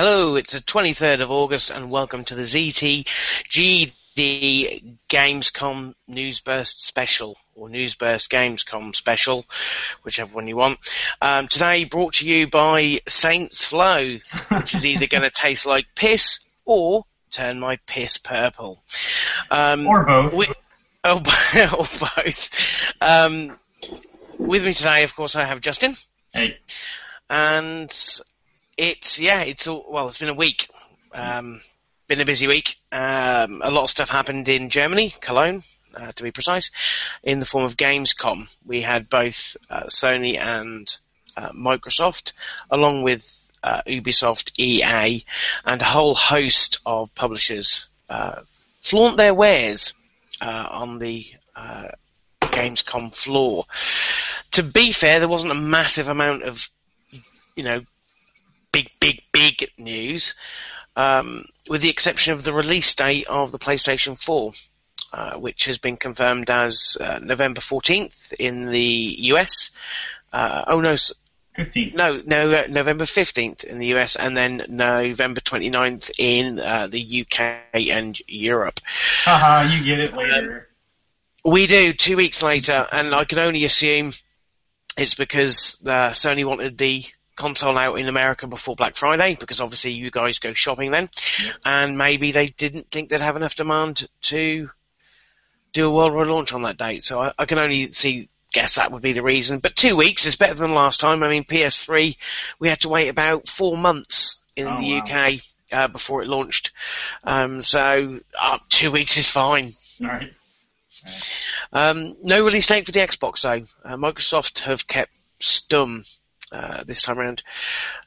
Hello, it's the 23rd of August and welcome to the ZTGD Gamescom Newsburst Special or Newsburst Gamescom Special, whichever one you want. Um, today brought to you by Saints Flow, which is either going to taste like piss or turn my piss purple. Um, or both. We, oh, or both. Um, with me today, of course, I have Justin. Hey. And it's yeah, it's all, well, it's been a week. Um, been a busy week. Um, a lot of stuff happened in Germany, Cologne, uh, to be precise, in the form of Gamescom. We had both uh, Sony and uh, Microsoft, along with uh, Ubisoft, EA, and a whole host of publishers uh, flaunt their wares uh, on the Gamescom floor. To be fair, there wasn't a massive amount of you know big, big, big news, um, with the exception of the release date of the PlayStation 4, uh, which has been confirmed as uh, November 14th in the US. Uh, oh no, 15th. No, no, uh, November 15th in the US and then November 29th in uh, the UK and Europe. Haha, you get it later. we do, two weeks later, and I can only assume it's because uh, Sony wanted the console out in America before Black Friday because obviously you guys go shopping then, and maybe they didn't think they'd have enough demand to do a worldwide launch on that date. So I, I can only see guess that would be the reason. But two weeks is better than last time. I mean, PS3 we had to wait about four months in oh, the wow. UK uh, before it launched. Um, so uh, two weeks is fine. All right. Um, no release date for the Xbox though. Uh, Microsoft have kept stum uh, this time around.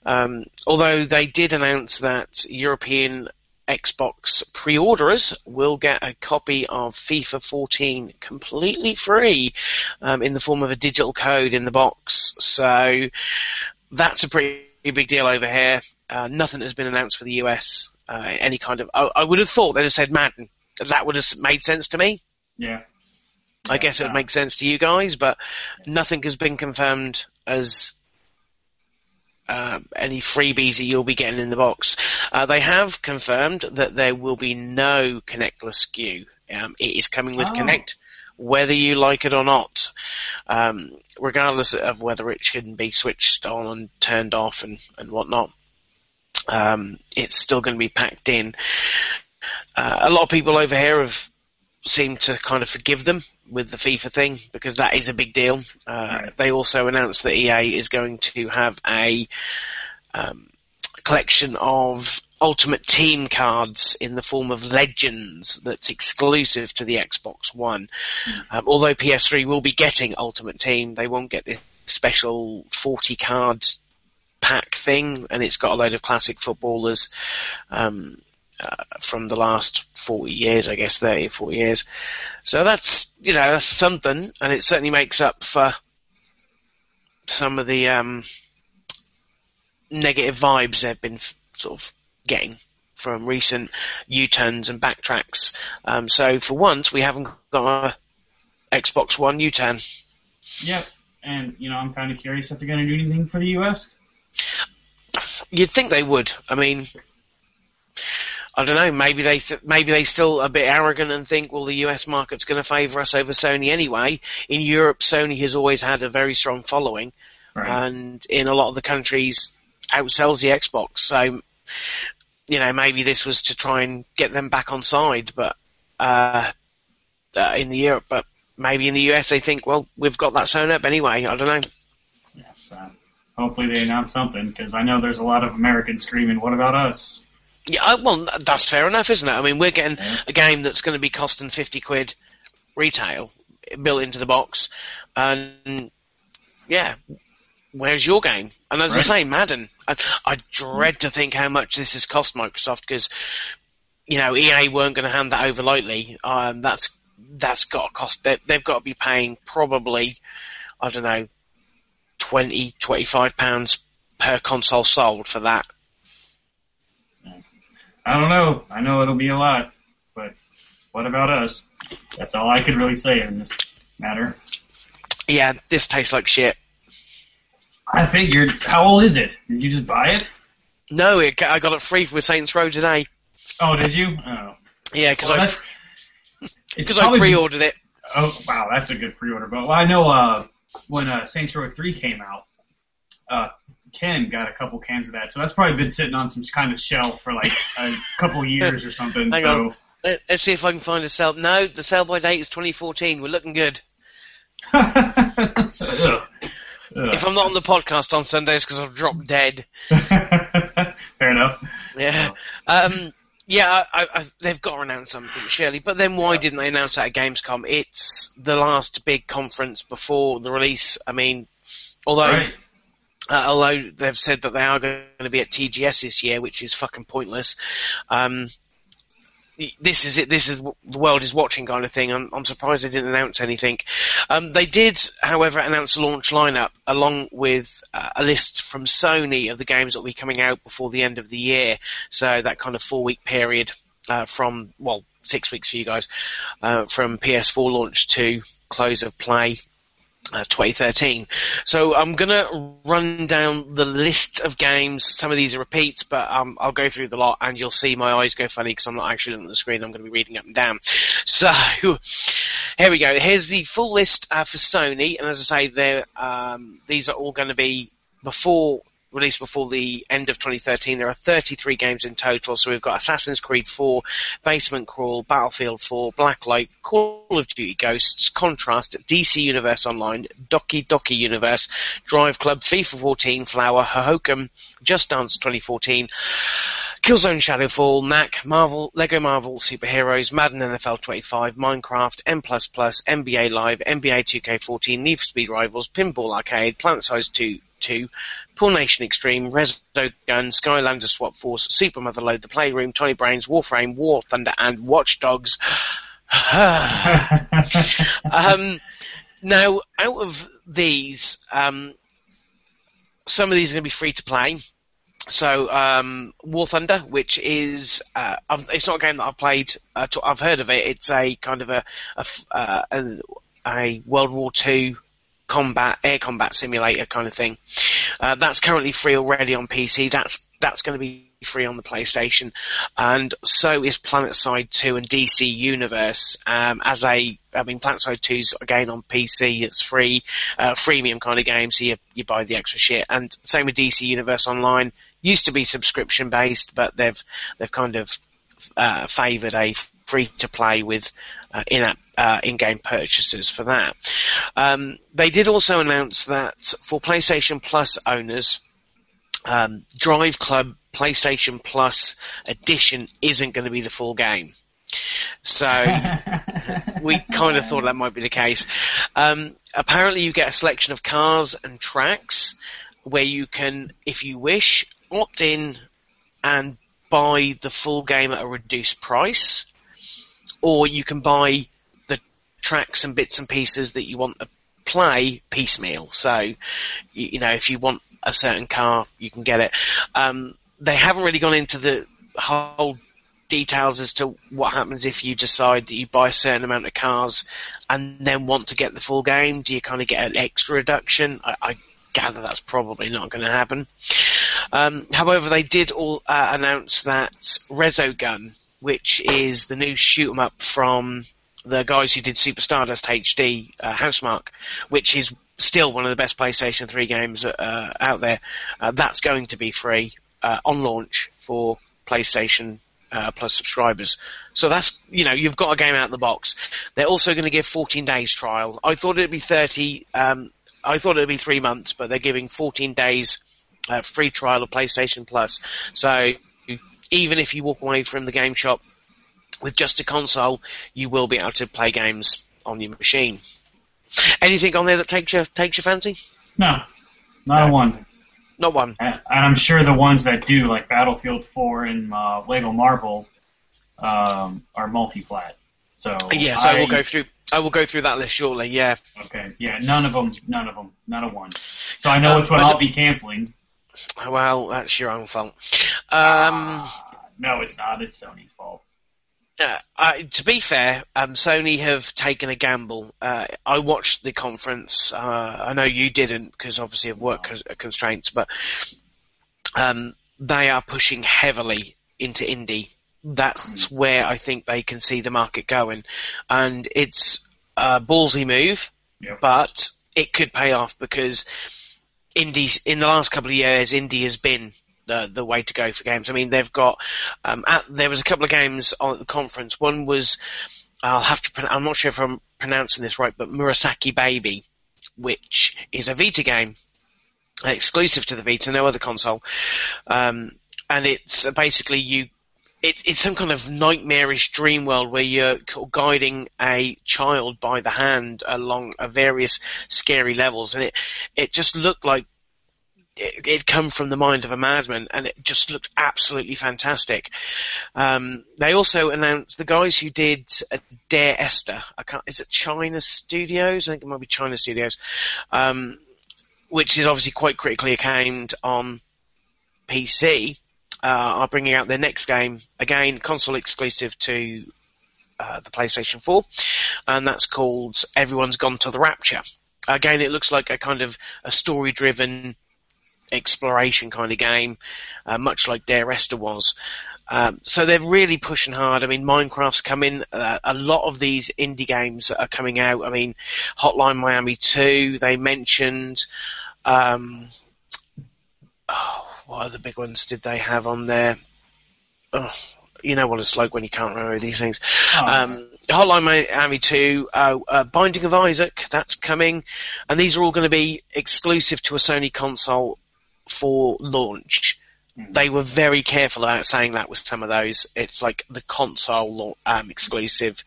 Um, although they did announce that European Xbox pre-orderers will get a copy of FIFA 14 completely free um, in the form of a digital code in the box. So that's a pretty big deal over here. Uh, nothing has been announced for the US. Uh, any kind of, I, I, would have thought they'd have said Madden. That would have made sense to me. Yeah. I guess it would make sense to you guys, but nothing has been confirmed as uh, any freebies that you'll be getting in the box. Uh, they have confirmed that there will be no Kinectless SKU. Um, it is coming with oh. Kinect, whether you like it or not, um, regardless of whether it can be switched on and turned off and, and whatnot. Um, it's still going to be packed in. Uh, a lot of people over here have seem to kind of forgive them with the FIFA thing because that is a big deal. Uh, right. They also announced that EA is going to have a um, collection of Ultimate Team cards in the form of Legends that's exclusive to the Xbox One. Mm. Um, although PS3 will be getting Ultimate Team, they won't get this special 40 cards pack thing, and it's got a load of classic footballers. Um, uh, from the last 40 years, I guess 30, 40 years. So that's, you know, that's something, and it certainly makes up for some of the um, negative vibes they've been f- sort of getting from recent U-turns and backtracks. Um, so for once, we haven't got a Xbox One U-turn. Yep, and you know, I'm kind of curious if they're going to do anything for the US. You'd think they would. I mean, I don't know. Maybe they th- maybe they still a bit arrogant and think, well, the US market's going to favour us over Sony anyway. In Europe, Sony has always had a very strong following, right. and in a lot of the countries, outsells the Xbox. So, you know, maybe this was to try and get them back on side, but uh, uh, in the Europe, but maybe in the US they think, well, we've got that sewn up anyway. I don't know. So hopefully they announce something because I know there's a lot of Americans screaming, "What about us?" Yeah, well, that's fair enough, isn't it? I mean, we're getting a game that's going to be costing 50 quid retail built into the box. And, yeah, where's your game? And as right. I say, Madden, I, I dread to think how much this has cost Microsoft because, you know, EA weren't going to hand that over lightly. Um, that's that's got to cost. They, they've got to be paying probably, I don't know, 20, 25 pounds per console sold for that. I don't know. I know it'll be a lot, but what about us? That's all I could really say in this matter. Yeah, this tastes like shit. I figured. How old is it? Did you just buy it? No, it, I got it free with Saints Row today. Oh, did you? Oh. Yeah, because Well, I because I pre-ordered it. Oh wow, that's a good pre-order. But well, I know uh, when uh, Saints Row Three came out, uh, Ken got a couple cans of that, so that's probably been sitting on some kind of shelf for like a couple years or something. Hang so on. Let- Let's see if I can find a sell. No, the sell by date is 2014. We're looking good. If I'm not on the podcast on Sundays because I've dropped dead. Fair enough. Yeah. Um, yeah, I, I, they've got to announce something, surely. But then why didn't they announce that at Gamescom? It's the last big conference before the release. I mean, although Right. Uh, although they've said that they are going to be at TGS this year, which is fucking pointless. Um, this is it. This is the world is watching kind of thing. I'm, I'm surprised they didn't announce anything. Um, they did, however, announce a launch lineup along with uh, a list from Sony of the games that will be coming out before the end of the year. So that kind of four week period uh, from well six weeks for you guys uh, from PS4 launch to close of play uh, 2013. So I'm gonna run down the list of games. Some of these are repeats, but um, I'll go through the lot, and you'll see my eyes go funny because I'm not actually looking at the screen. I'm going to be reading up and down. So here we go. Here's the full list uh, for Sony, and as I say, um, these are all going to be before released before the end of 2013. There are 33 games in total. So we've got Assassin's Creed 4, Basement Crawl, Battlefield 4, Blacklight, Call of Duty Ghosts, Contrast, DC Universe Online, Doki Doki Universe, Drive Club, FIFA 14, Flower, Hohokam, Just Dance 2014, Killzone Shadowfall, Knack, Marvel, Lego Marvel Superheroes, Madden NFL 25, Minecraft, N++, NBA Live, NBA 2K14, Need for Speed Rivals, Pinball Arcade, PlanetSide 2, 2, Pool Nation Extreme, Rezo Gun, Skylander Swap Force, Super Motherload, The Playroom, Tiny Brains, Warframe, War Thunder, and Watch Dogs. um, now, out of these, um, some of these are going to be free to play. So, um, War Thunder, which is, uh, it's not a game that I've played, uh, to, I've heard of it. It's a kind of a, a uh, a, a World War II combat, air combat simulator kind of thing. Uh, that's currently free already on PC. That's, that's going to be free on the PlayStation. And so is PlanetSide 2 and DC Universe, um, as a, I mean, PlanetSide 2's again on PC. It's free, uh, freemium kind of game. So you, you buy the extra shit. And same with DC Universe Online. Used to be subscription based, but they've, they've kind of, uh, favoured a free to play with uh, in-app uh, in-game purchases for that. Um, they did also announce that for PlayStation Plus owners, um, Drive Club PlayStation Plus edition isn't going to be the full game. So we kind of thought that might be the case. Um, apparently, you get a selection of cars and tracks where you can, if you wish, opt in and buy the full game at a reduced price, or you can buy tracks and bits and pieces that you want to play piecemeal. So, you, you know, if you want a certain car, you can get it. Um, they haven't really gone into the whole details as to what happens if you decide that you buy a certain amount of cars and then want to get the full game. Do you kind of get an extra reduction? I, I gather that's probably not going to happen. Um, however, they did all uh, announce that Resogun, which is the new shoot 'em up from the guys who did Super Stardust HD, uh, Housemarque, which is still one of the best PlayStation 3 games uh, out there. Uh, that's going to be free uh, on launch for PlayStation uh, Plus subscribers. So that's, you know, you've got a game out of the box. They're also going to give 14 days trial. I thought it'd be 30, um, I thought it'd be three months, but they're giving 14 days uh, free trial of PlayStation Plus. So even if you walk away from the game shop with just a console, you will be able to play games on your machine. Anything on there that takes your takes your fancy? no, not a one. Not one. And and I'm sure the ones that do, like Battlefield 4 and uh, Lego Marvel, um, are multi-plat. So Yes, I will go through. I will go through that list shortly. Yeah. Okay, yeah, none of them, none of them, not a one. So I know Um, which one I I'll be canceling. Well, that's your own fault. Um, Ah, no, it's not. It's Sony's fault. Uh, I, to be fair, um, Sony have taken a gamble. Uh, I watched the conference. Uh, I know you didn't because obviously of work cons- constraints, but um, they are pushing heavily into indie. That's where I think they can see the market going, and it's a ballsy move, Yep. but it could pay off because indies in the last couple of years, indie has been the the way to go for games. I mean, they've got um, at, there was a couple of games on at the conference. One was I'll have to. I'm not sure if I'm pronouncing this right, but Murasaki Baby, which is a Vita game exclusive to the Vita, no other console, um, and it's basically you. It, it's some kind of nightmarish dream world where you're guiding a child by the hand along a various scary levels, and it it just looked like it, it'd come from the mind of a madman, and it just looked absolutely fantastic. Um, they also announced the guys who did uh, Dear Esther. Is it China Studios? I think it might be China Studios, um, which is obviously quite critically acclaimed on PC. Uh, are bringing out their next game again, console exclusive to uh, the PlayStation 4, and that's called Everyone's Gone to the Rapture. Again, it looks like a kind of a story-driven exploration kind of game, uh, much like Dear Esther was. Um, so they're really pushing hard. I mean, Minecraft's coming. Uh, a lot of these indie games are coming out. I mean, Hotline Miami 2. They mentioned. Um, oh, what other big ones did they have on there? Oh, you know what it's like when you can't remember these things. Oh, Um, Hotline Miami 2, uh, uh, Binding of Isaac, that's coming, and these are all going to be exclusive to a Sony console for launch. Mhm. They were very careful about saying that with some of those. It's like the console um, exclusive,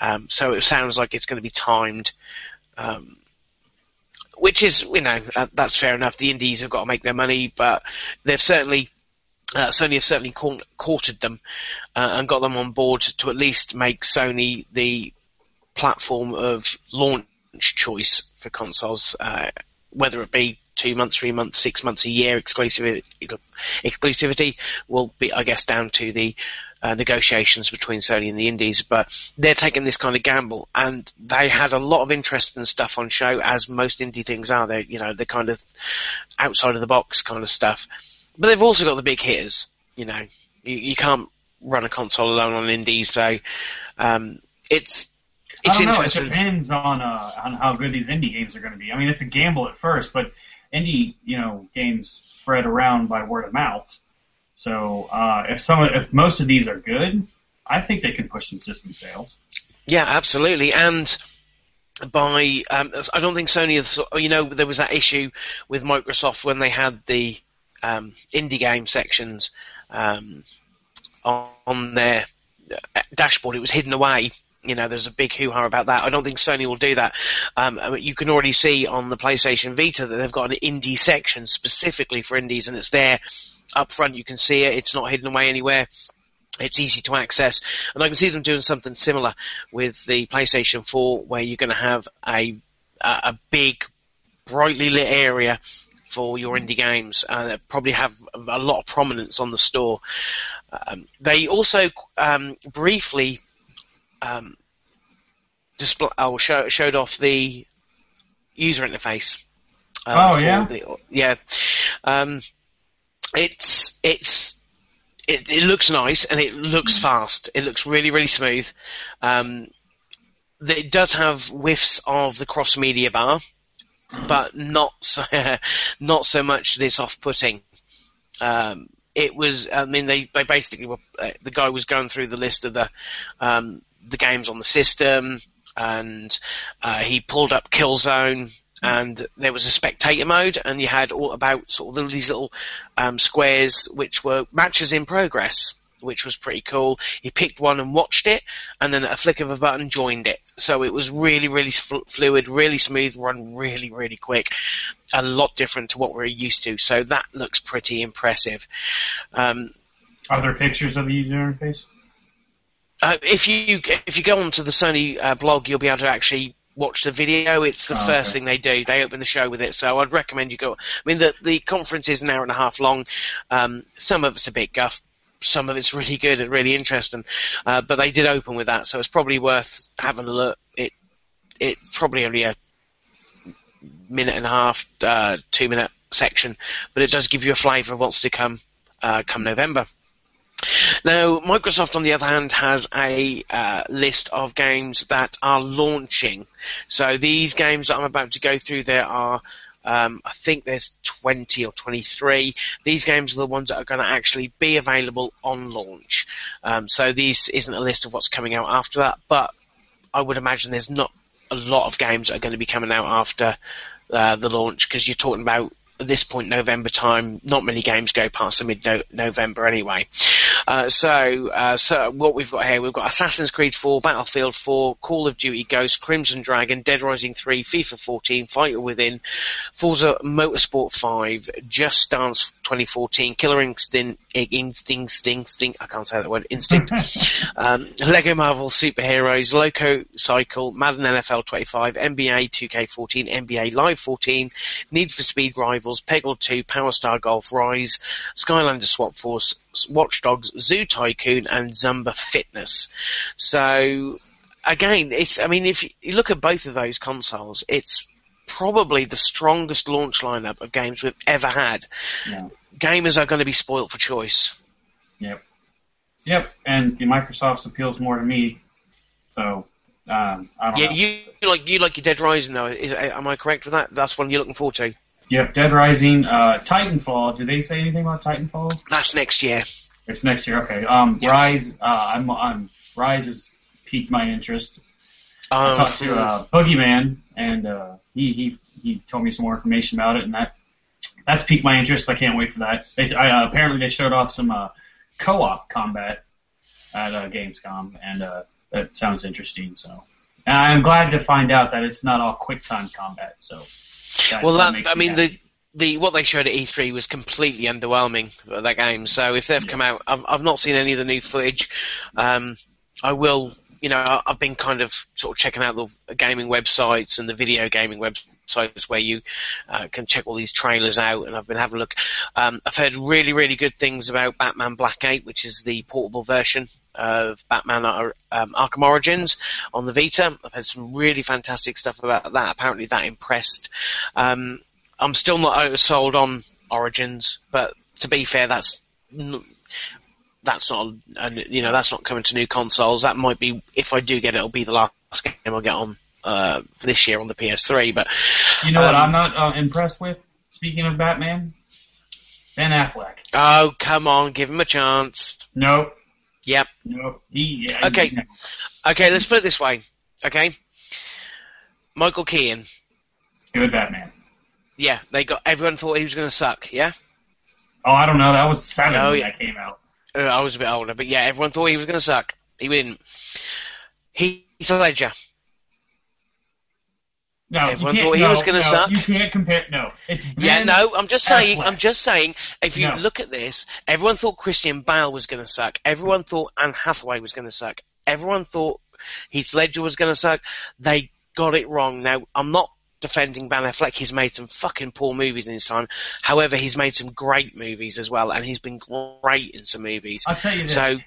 um, so it sounds like it's going to be timed. Um, which is, you know, uh, that's fair enough. The indies have got to make their money, but they've certainly uh, Sony have certainly court- courted them uh, and got them on board to at least make Sony the platform of launch choice for consoles, uh, whether it be two months, three months, six months, a year exclusivity. Exclusivity will be, I guess, down to the uh, negotiations between Sony and the indies, but they're taking this kind of gamble, and they had a lot of interest and stuff on show, as most indie things are. They're, you know, they're kind of outside of the box kind of stuff. But they've also got the big hitters. You know, you, you can't run a console alone on indies, so um, it's I don't know. It depends on uh, on how good these indie games are going to be. I mean, it's a gamble at first, but indie, you know, games spread around by word of mouth. So uh, if some, if most of these are good, I think they can push some system sales. Yeah, absolutely. And by, um, I don't think Sony, has- you know, there was that issue with Microsoft when they had the um, indie game sections um, on, their uh, dashboard. It was hidden away. You know, there's a big hoo-ha about that. I don't think Sony will do that. Um, you can already see on the PlayStation Vita that they've got an indie section specifically for indies, and it's there up front. You can see it. It's not hidden away anywhere. It's easy to access, and I can see them doing something similar with the PlayStation 4, where you're going to have a a a big, brightly lit area for your indie games, uh, that probably have a lot of prominence on the store. Um, they also um, briefly um, display, oh, show, showed off the user interface. uh, Oh, yeah? the- yeah. Um, it's it's it, it looks nice and it looks fast. It looks really really smooth. Um, it does have whiffs of the cross media bar, but not so, not so much this off-putting. Um, it was, I mean, they, they basically were, uh, the guy was going through the list of the, um, the games on the system and, uh, he pulled up Killzone and there was a spectator mode and you had all about sort of these little, um, squares which were matches in progress. Which was pretty cool. He picked one and watched it, and then at a flick of a button joined it. So it was really, really fl- fluid, really smooth, run really, really quick. A lot different to what we're used to. So that looks pretty impressive. Um, Are there pictures of the user interface? Uh, if you if you go onto the Sony uh, blog, you'll be able to actually watch the video. It's the Oh, first okay. thing they do. They open the show with it, so I'd recommend you go. I mean, the the conference is an hour and a half long. Um, some of it's a bit guff. Some of it's really good and really interesting, uh, but they did open with that, so it's probably worth having a look. It it's probably only a minute and a half, uh, two minute section, but it does give you a flavour of what's to come uh, come November. Now, Microsoft, on the other hand, has a uh, list of games that are launching. So these games that I'm about to go through, there are, um, I think there's 20 or 23. These games are the ones that are going to actually be available on launch. Um, so this isn't a list of what's coming out after that, but I would imagine there's not a lot of games that are going to be coming out after uh, the launch because you're talking about at this point November time, not many games go past the mid November anyway. Uh, so, uh, so what we've got here, we've got Assassin's Creed 4, Battlefield 4, Call of Duty Ghost, Crimson Dragon, Dead Rising 3, FIFA 14, Fighter Within, Forza Motorsport 5, Just Dance 2014, Killer Instinct, Instinct, Instinct, I can't say that word, Instinct, um, Lego Marvel Superheroes, Loco Cycle, Madden NFL 25, NBA 2K14, NBA Live 14, Need for Speed Rival, Peggle 2, Power Star Golf Ryse, Skylander Swap Force, Watch Dogs, Zoo Tycoon, and Zumba Fitness. So, again, it's, I mean, if you look at both of those consoles, it's probably the strongest launch lineup of games we've ever had. Yeah. Gamers are going to be spoilt for choice. Yep. Yep, and the Microsoft's appeals more to me. So, um, I don't yeah, know. you like you like your Dead Rising though. Is, am I correct with that? That's one you're looking forward to. Yep, Dead Rising, uh, Titanfall. Do they say anything about Titanfall? That's next year. It's next year. Okay. Um, yep. Ryse. Uh, I'm, I'm Ryse has piqued my interest. Um, I talked to uh, Boogeyman, and uh, he he he told me some more information about it, and that that's piqued my interest. I can't wait for that. They, I, uh, apparently they showed off some uh, co-op combat at uh, Gamescom, and uh, that sounds interesting. So, and I'm glad to find out that it's not all quick time combat. So, that, well, that, that I mean happy. the. The, what they showed at E3 was completely underwhelming that game. So if they've yeah. come out, I've, I've not seen any of the new footage. Um, I will you know, I've been kind of sort of checking out the gaming websites and the video gaming websites where you uh, can check all these trailers out, and I've been having a look. Um, I've heard really, really good things about Batman Black Blackgate, which is the portable version of Batman uh, um, Arkham Origins on the Vita. I've heard some really fantastic stuff about that. Apparently, that impressed. Um, I'm still not sold on Origins, but to be fair, that's that's not, you know, that's not coming to new consoles. That might be, if I do get it, it'll be the last game I'll get on uh, for this year on the PS3. But you know um, what I'm not uh, impressed with. Speaking of Batman, Ben Affleck. Oh come on, give him a chance. No. Yep. No. He, yeah, okay. No. Okay, let's put it this way. Okay. Michael Keaton. Good Batman. Yeah, they got. Everyone thought he was going to suck. Yeah. Oh, I don't know. That was seven oh, when yeah. that came out. Uh, I was a bit older, but yeah, everyone thought he was going to suck. He didn't. Heath Ledger. No, everyone thought he no, was going to no, suck. You can't compare. No, yeah, no. I'm just saying. Affleck. I'm just saying. If you no. look at this, everyone thought Christian Bale was going to suck. Everyone thought Anne Hathaway was going to suck. Everyone thought Heath Ledger was going to suck. They got it wrong. Now, I'm not defending Ben Affleck. He's made some fucking poor movies in his time. However, he's made some great movies as well, and he's been great in some movies. I'll tell you this. So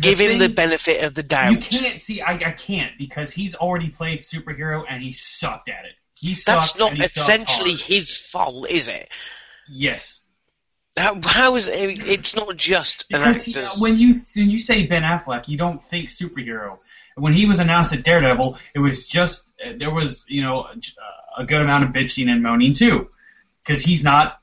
give thing, him the benefit of the doubt. You can't see. I, I can't because he's already played superhero and he sucked at it. He That's not essentially his fault, is it? Yes. How, how is it? It's not just an because he, when you when you say Ben Affleck, you don't think superhero when he was announced at Daredevil, it was just uh, there was you know uh, a good amount of bitching and moaning too, because he's not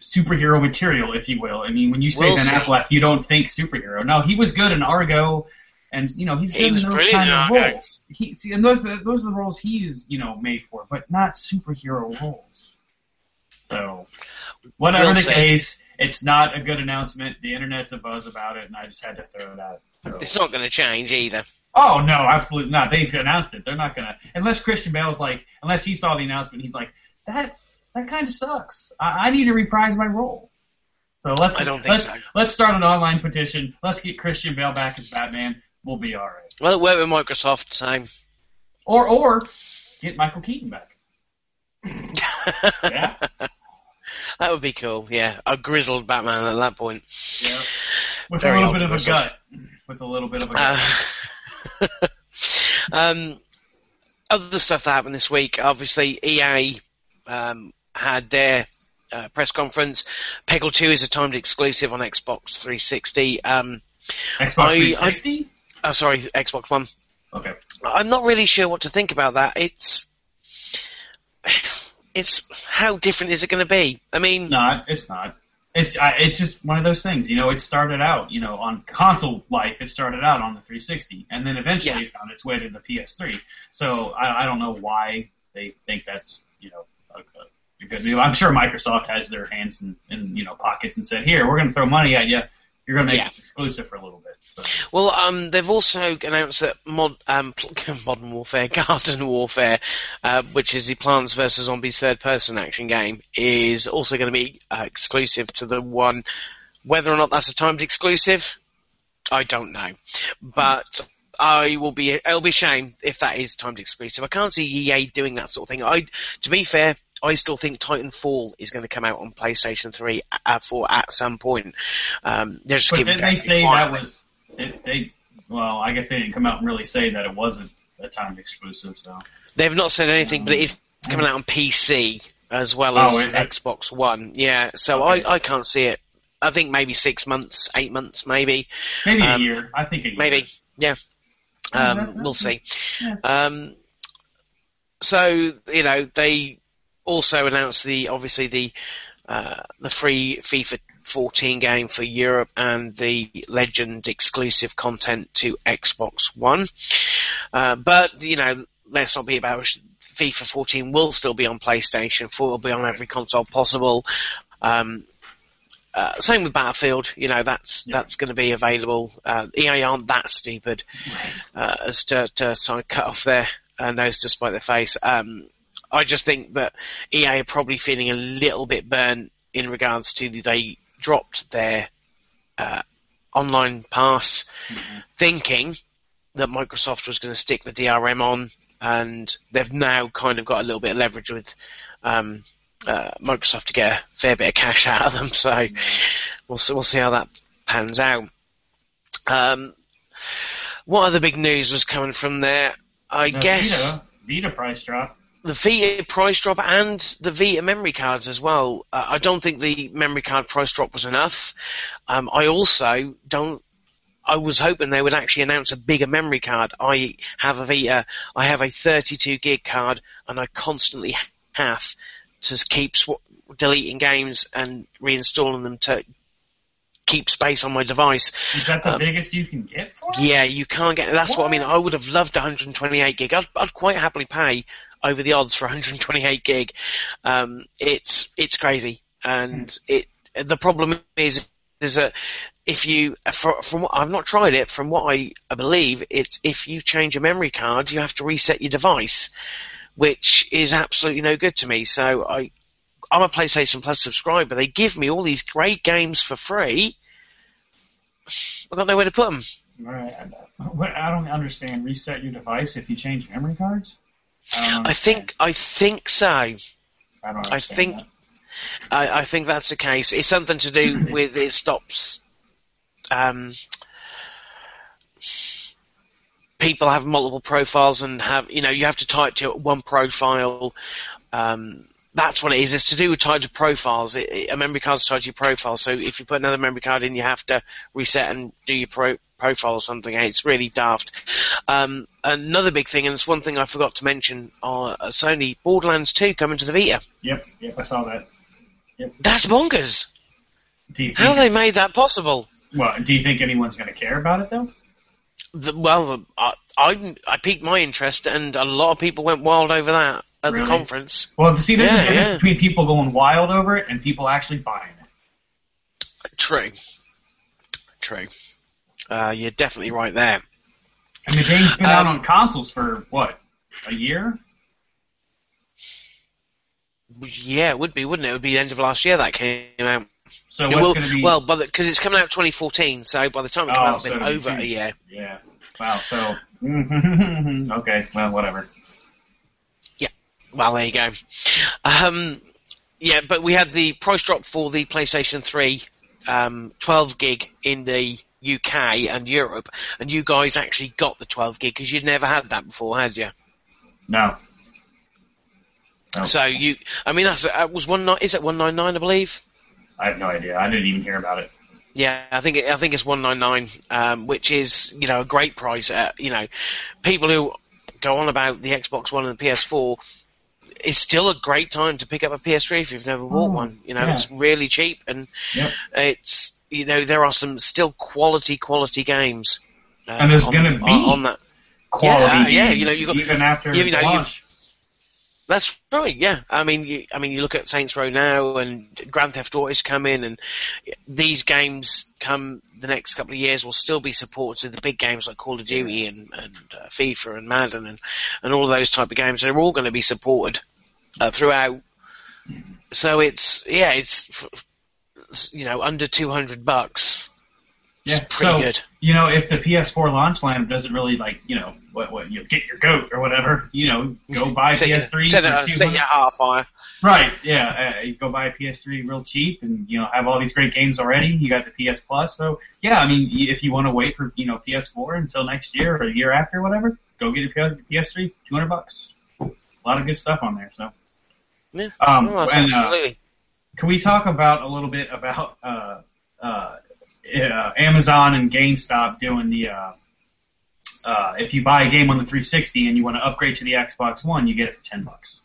superhero material, if you will. I mean, when you say we'll Ben see. Affleck, you don't think superhero. No, he was good in Argo, and you know he's good he in those kind of roles. He see, and those those are the roles he's you know made for, but not superhero roles. So, whatever we'll the see. case, it's not a good announcement. The internet's a buzz about it, and I just had to throw it out. So. It's not going to change either. Oh no, absolutely not. They've announced it. They're not gonna unless Christian Bale's like unless he saw the announcement, he's like that that kind of sucks. I, I need to reprise my role. So let's I don't think let's so. let's start an online petition. Let's get Christian Bale back as Batman. We'll be all right. Well, it worked with Microsoft, same. Or or get Michael Keaton back. yeah. That would be cool. Yeah, a grizzled Batman at that point. Yeah. With Very a little bit of a gut. With a little bit of a gut. Uh, um, other stuff that happened this week, obviously EA um, had their uh, press conference. Peggle 2 is a timed exclusive on Xbox 360. Um, Xbox I- 360. oh, sorry, Xbox One. okay. I'm not really sure what to think about that. It's it's how different is it going to be? I mean, No, it's not. It's I, it's just one of those things. You know, it started out, you know, on console life. It started out on the 360, and then eventually Yeah. found its way to the PS3. So I, I don't know why they think that's you know a, a good deal. I'm sure Microsoft has their hands in, in you know pockets and said, here, we're going to throw money at you. You're going to make Yeah. this exclusive for a little bit. Well, um, they've also announced that mod, um, Modern Warfare, Garden Warfare, uh, which is the Plants vs Zombies third-person action game, is also going to be uh, exclusive to the one. Whether or not that's a timed exclusive, I don't know, but. I will be. It'll be a shame if that is timed exclusive. I can't see EA doing that sort of thing. I, to be fair, I still think Titanfall is going to come out on PlayStation 3 uh, for at some point. Um, just but didn't they say that was it, they? Well, I guess they didn't come out and really say that it wasn't a timed exclusive. So They've not said anything, but it is coming out on PC as well Oh, as it? Xbox One. Yeah, so Okay. I, I can't see it. I think maybe six months, eight months, maybe, maybe Um, a year. I think a year. maybe. Yeah, um, we'll see. yeah. Um, so you know they also announced the obviously the uh, the free FIFA 14 game for Europe and the Legend exclusive content to Xbox One. Uh, but you know, let's not be about FIFA 14 will still be on PlayStation 4. Will be on every console possible. Um, uh, same with Battlefield. You know, that's Yeah. that's going to be available. Uh, EA aren't that stupid uh, as to, to sort of cut off their uh, nose to spite their face. Um, I just think that EA are probably feeling a little bit burnt in regards to the, they dropped their uh, online pass, thinking that Microsoft was going to stick the DRM on, and they've now kind of got a little bit of leverage with um, uh, Microsoft to get a fair bit of cash out of them. So we'll see, we'll see how that pans out. Um, what other big news was coming from there? I The guess Vita, Vita price drop. The Vita price drop and the Vita memory cards as well. Uh, I don't think the memory card price drop was enough. Um, I also don't. I was hoping they would actually announce a bigger memory card. I have a Vita. I have a 32 gig card, and I constantly have to keep sw- deleting games and reinstalling them to keep space on my device. Is that the Um, biggest you can get? Yeah, you can't get. That's what, I mean. I would have loved 128 gig. I'd, I'd quite happily pay over the odds for 128 gig. Um, it's it's crazy, and it the problem is is that if you for, from what I've not tried it, from what I, I believe, it's if you change a memory card, you have to reset your device, which is absolutely no good to me. So I. I'm a PlayStation Plus subscriber. They give me all these great games for free. I've got nowhere to put them. Right. I- I don't understand. Reset your device if you change memory cards. I, I think I think so. I I think- I, I think that's the case. It's something to do with it stops. Um, people have multiple profiles and have you know you have to tie it to one profile. Um, that's what it is. It's to do with tied to profiles. It, it, a memory card's tied to your profile. So if you put another memory card in, you have to reset and do your pro- profile or something. It's really daft. Um, another big thing, and it's one thing I forgot to mention, are uh, Sony Borderlands 2 coming to the Vita. Yep. Yep. I saw that. Yep. That's bonkers. How they made that possible? well, do you think anyone's going to care about it though? The, well, I, I I piqued my interest, and a lot of people went wild over that at the conference. Well, see, there's Yeah, a difference yeah. between people going wild over it and people actually buying it. True, true. Uh, you're definitely right there. And the game's been out Um, on consoles for what? A year? Yeah, it would be, wouldn't it? It would be the end of last year that came out. So It will- be? well, because it's coming out 2014, so by the time it Oh, comes out, it's so been over a year. yeah. Wow. So okay. Well, whatever. Yeah. Well, there you go. Um, yeah, but we had the price drop for the PlayStation 3, um, 12 gig in the UK and Europe, and you guys actually got the 12 gig because you'd never had that before, had you? No. Oh. So you, I mean, that's uh, was one nine. Is it one nine nine? I believe. I have no idea. I didn't even hear about it. Yeah, I think it, I think it's one nine nine, um, which is you know a great price. At, you know, people who go on about the Xbox One and the PS4, it's still a great time to pick up a PS3 if you've never bought Oh, one. You know, yeah. it's really cheap and Yep. it's you know there are some still quality quality games. Uh, And there's gonna be on, on that. Quality Yeah, yeah, you know, you got- even after you know, launch. That's right. Yeah, I mean, you, I mean, you look at Saints Row now, and Grand Theft Auto's come in, and these games come the next couple of years will still be supported. The big games like Call of Duty and, and uh, FIFA and Madden and and all those type of games, they're all going to be supported uh, throughout. So it's yeah, it's you know under two hundred bucks. Yeah, It's pretty so good. you know, if the PS4 launch lineup doesn't really like, you know, what what you know, get your goat or whatever, you know, go buy Set, PS3 set, it- set 200 your heart fire. Right, yeah, uh, you go buy a PS3 real cheap, and you know have all these great games already. You got the PS Plus, so yeah, I mean, if you want to wait for you know PS4 until next year or the year after, whatever, go get your PS3, two hundred bucks. A lot of good stuff on there. So, Yeah. um, Oh, that's and, uh, absolutely. Can we talk about a little bit about uh, uh, uh, Amazon and GameStop doing the uh, uh, if you buy a game on the 360 and you want to upgrade to the Xbox One, you get it for ten bucks.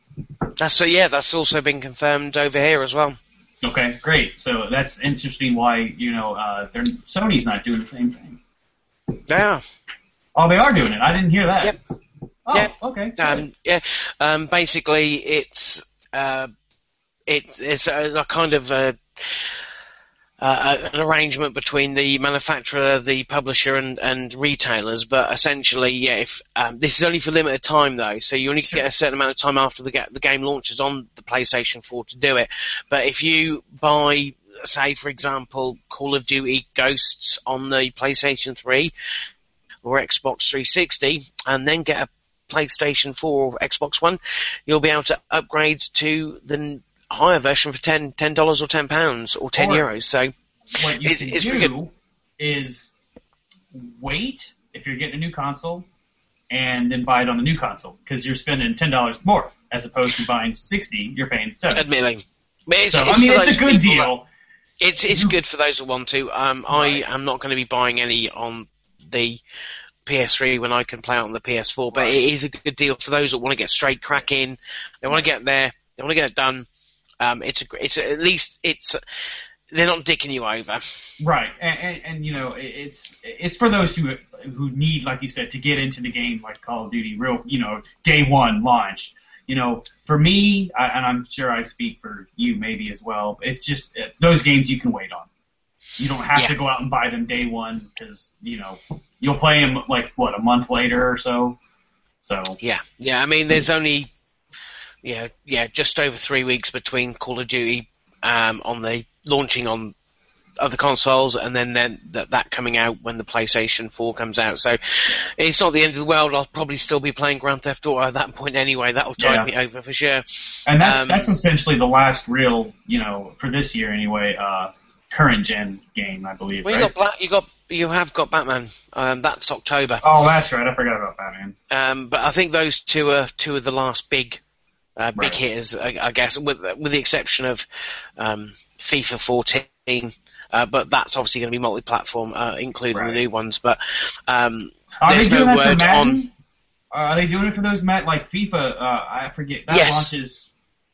That's so yeah, that's also been confirmed over here as well. Okay, great. So that's interesting. Why you know uh, they're, Sony's not doing the same thing. Yeah. Oh, they are doing it. I didn't hear that. Yep. Oh, okay. Um, yeah. Um, basically, it's uh, it, it's a, a kind of a, an arrangement between the manufacturer, the publisher, and, and retailers. But essentially, yeah, if um, this is only for limited time though, so you only get a certain amount of time after the, ga- the game launches on the PlayStation 4 to do it. But if you buy, say, for example, Call of Duty Ghosts on the PlayStation 3 or Xbox 360, and then get a PlayStation 4 or Xbox One, you'll be able to upgrade to the higher version for 10 dollars or ten pounds or ten Or- euros. So what you it's- can it's do is wait if you're getting a new console, and then buy it on the new console because you're spending ten dollars more as opposed to buying sixty. You're paying seven. but it's, So it's I mean, it's a good people that- deal. it's it's good for those who want to. Um, Right. I am not going to be buying any on the PS3 when I can play it on the PS4, but Right. it is a good deal for those that want to get straight cracking. They want to get there. They want to get it done. Um, it's a, it's a, at least it's they're not dicking you over. Right, and, and, and you know, it's it's for those who who need, like you said, to get into the game, like Call of Duty, real, you know, day one launch. You know, for me, I, and I'm sure I speak for you maybe as well. It's just uh, those games you can wait on. You don't have to go out and buy them day one because you know you'll play them like what a month later or so. So Yeah, yeah. I mean, there's only yeah, yeah, just over three weeks between Call of Duty um, on the launching on other consoles, and then then that, that coming out when the PlayStation 4 comes out. So it's not the end of the world. I'll probably still be playing Grand Theft Auto at that point anyway. That'll tide Yeah. me over for sure. and that's Um, that's essentially the last real, you know, for this year anyway, uh, current gen game, I believe. Well, you right? got Black, you got you have got Batman. Um, that's October. Oh, that's right. I forgot about Batman. Um, but I think those two are two of the last big, uh, big Right. hitters, I, I guess, with with the exception of um, FIFA 14. Uh, but that's obviously going to be multi-platform, uh, including Right. the new ones. But um, Are There's they doing no that for word Madden? on- are they doing it for those Mad like FIFA? Uh, I forget that Yes. launches.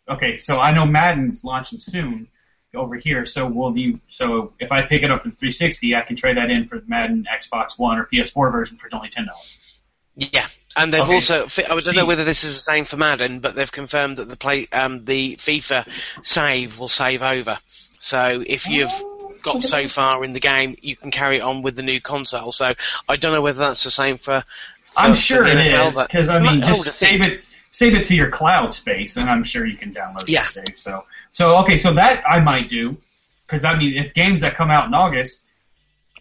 Okay, so I know Madden's launching soon over here. So will you? So if I pick it up for 360, I can trade that in for the Madden Xbox One or PS4 version for only ten dollars. yeah, and they've Okay. also I don't know whether this is the same for Madden, but they've confirmed that the play um, the FIFA save will save over. So if you've got so far in the game, you can carry it on with the new console. So I don't know whether that's the same for. for I'm for sure the it NFL, is because I mean, just save think. it, save it to your cloud space, and I'm sure you can download Yeah. your save. So, so okay, so that I might do because I mean, if games that come out in August,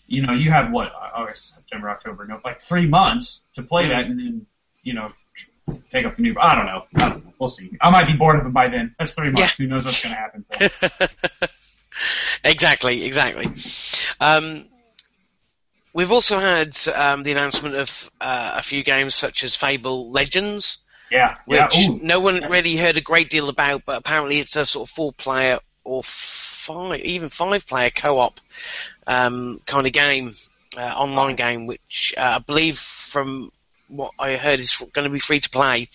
you know, you have what August, September, October, no, like three months to play that, and then you know, take up the new. I don't know. I don't know. We'll see. I might be bored of it by then. That's three months. Who knows what's going to happen? So. exactly, exactly. Um, we've also had um, the announcement of uh, a few games such as Fable Legends, Yeah, which yeah. No one really heard a great deal about, but apparently it's a sort of four-player or five, even five-player co-op um, kind of game, uh, online game, which uh, I believe from what I heard is going to be free to play.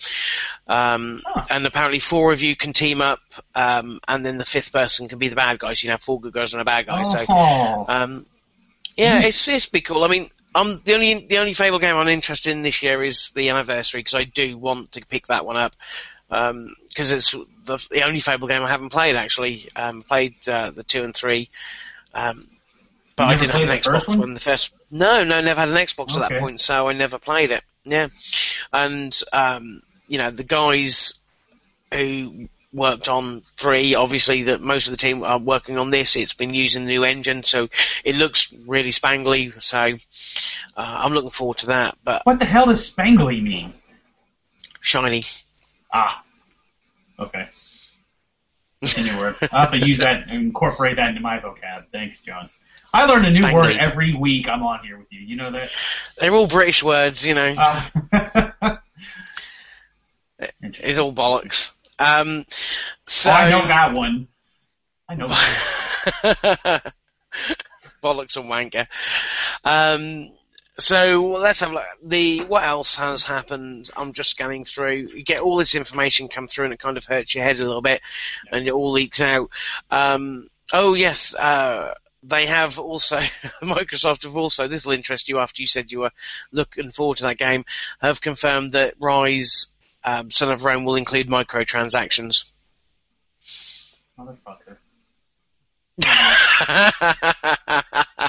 Um, Huh. And apparently, four of you can team up, um, and then the fifth person can be the bad guys. You have four good guys and a bad guy. So, Oh. um, yeah, Hmm. it's it's be cool. I mean, I'm the only the only Fable game I'm interested in this year is the anniversary because I do want to pick that one up because it's the the only Fable game I haven't played actually. Um, played uh, the two and three. Um, but I didn't have an Xbox one? when the first. No, no, never had an Xbox at that point, so I never played it. Yeah, and um, you know the guys who worked on three, obviously that most of the team are working on this. It's been using the new engine, so it looks really spangly. So uh, I'm looking forward to that. But What the hell does spangly mean? shiny, Ah. Okay. Continue word. I'll have to use that and incorporate that into my vocab. Thanks, John. I learn a new Spangly. word every week I'm on here with you. You know that? they're all British words, you know. Uh, It's all bollocks. Um, so oh, I know that one. I know. bollocks and wanker. Um, so let's have a look. The what else has happened? I'm just scanning through. You get all this information come through, and it kind of hurts your head a little bit, and it all leaks out. Um, oh yes, uh, they have also Microsoft have also. This will interest you after you said you were looking forward to that game. Have confirmed that Ryse. Um, Son of Rome will include microtransactions. Motherfucker.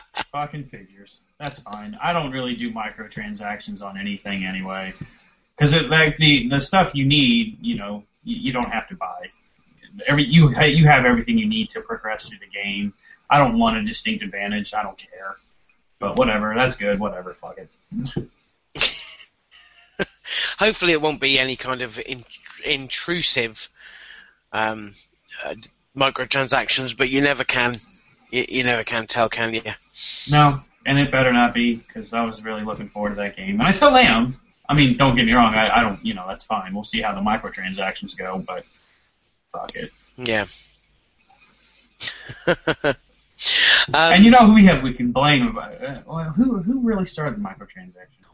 Fucking figures. That's fine. I don't really do microtransactions on anything anyway. Because like the the stuff you need, you know, you, you don't have to buy. Every you you have everything you need to progress through the game. I don't want a distinct advantage. I don't care. But whatever, that's good. Whatever, fuck it. Hopefully, it won't be any kind of in, intrusive um, uh, microtransactions, but you never can. You, you never can tell, can you? No, and it better not be because I was really looking forward to that game, and I still am. I mean, don't get me wrong. I, I don't, you know, that's fine. We'll see how the microtransactions go, but fuck it. Yeah. um, and you know who we have we can blame about it? Uh, well, who who really started the microtransactions?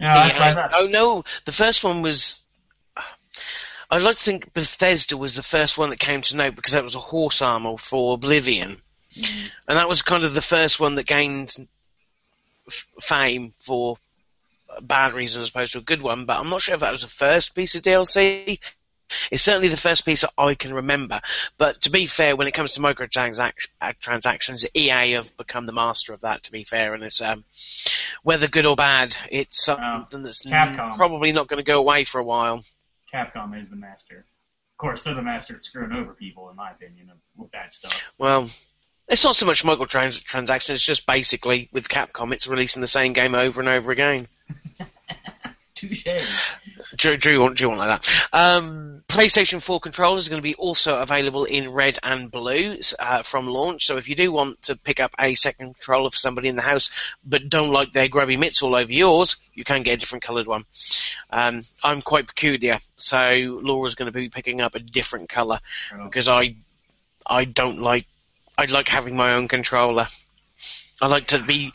Yeah, that's yeah, right. oh no, the first one was. I'd like to think Bethesda was the first one that came to note because that was a horse armor for Oblivion, Mhm. and that was kind of the first one that gained f- fame for a bad reason as opposed to a good one. But I'm not sure if that was the first piece of DLC. It's certainly the first piece that I can remember. But to be fair, when it comes to microtransactions, EA have become the master of that. To be fair, and it's um, whether good or bad, it's something that's Capcom. probably not going to go away for a while. Capcom is the master. Of course, they're the master at screwing over people, in my opinion, with that stuff. Well, it's not so much microtransactions. It's just basically with Capcom, it's releasing the same game over and over again. Do, Drew, you want, Drew, you want like that. Um, PlayStation 4 controllers are going to be also available in red and blue uh, from launch. So if you do want to pick up a second controller for somebody in the house, but don't like their grubby mitts all over yours, you can get a different coloured one. Um, I'm quite peculiar, so Laura's going to be picking up a different colour because I, I don't like, I like having my own controller. I like to be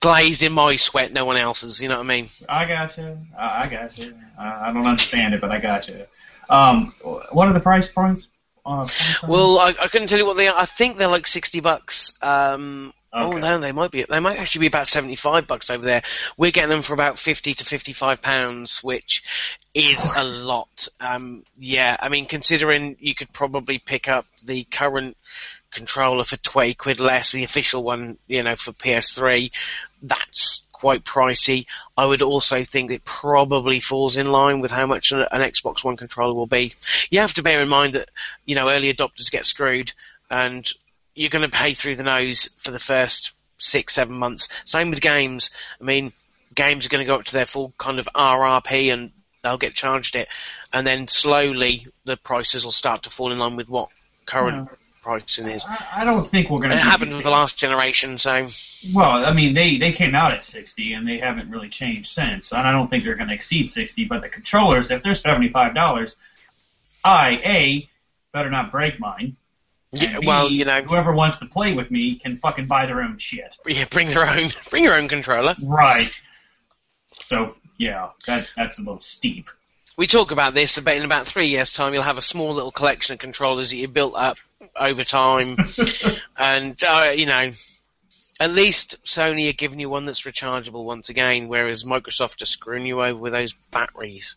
glazed in my sweat, no one else's. You know what I mean? I gotcha. I, I gotcha. I, I don't understand it, but I gotcha. Um, what are the price points? Uh, Well, I, I couldn't tell you what they are. I think they're like sixty bucks. Um, Oh no, they might be. They might actually be about seventy-five bucks over there. We're getting them for about fifty to fifty-five pounds, which is a lot. Um, yeah, I mean, considering you could probably pick up the current controller for twenty quid less, the official one, you know, for PS3, that's quite pricey. I would also think it probably falls in line with how much an, Xbox One controller will be. You have to bear in mind that you know early adopters get screwed, and you're going to pay through the nose for the first six, seven months. Same with games. I mean, games are going to go up to their full kind of RRP and they'll get charged it. And then slowly the prices will start to fall in line with what current mm. Pricing is. I, I don't think we're going to. It happened with the last generation, so Well, I mean, they they came out at 60 and they haven't really changed since, and I don't think they're going to exceed 60. But the controllers, if they're 75 dollars, I a better not break mine. yeah, B, well, you know, whoever wants to play with me can fucking buy their own shit. yeah, bring their own, bring your own controller. Right. So yeah, that that's a little steep. We talk about this, but in about three years' time, you'll have a small little collection of controllers that you built up over time, and uh, you know, at least Sony are giving you one that's rechargeable once again, whereas Microsoft are screwing you over with those batteries.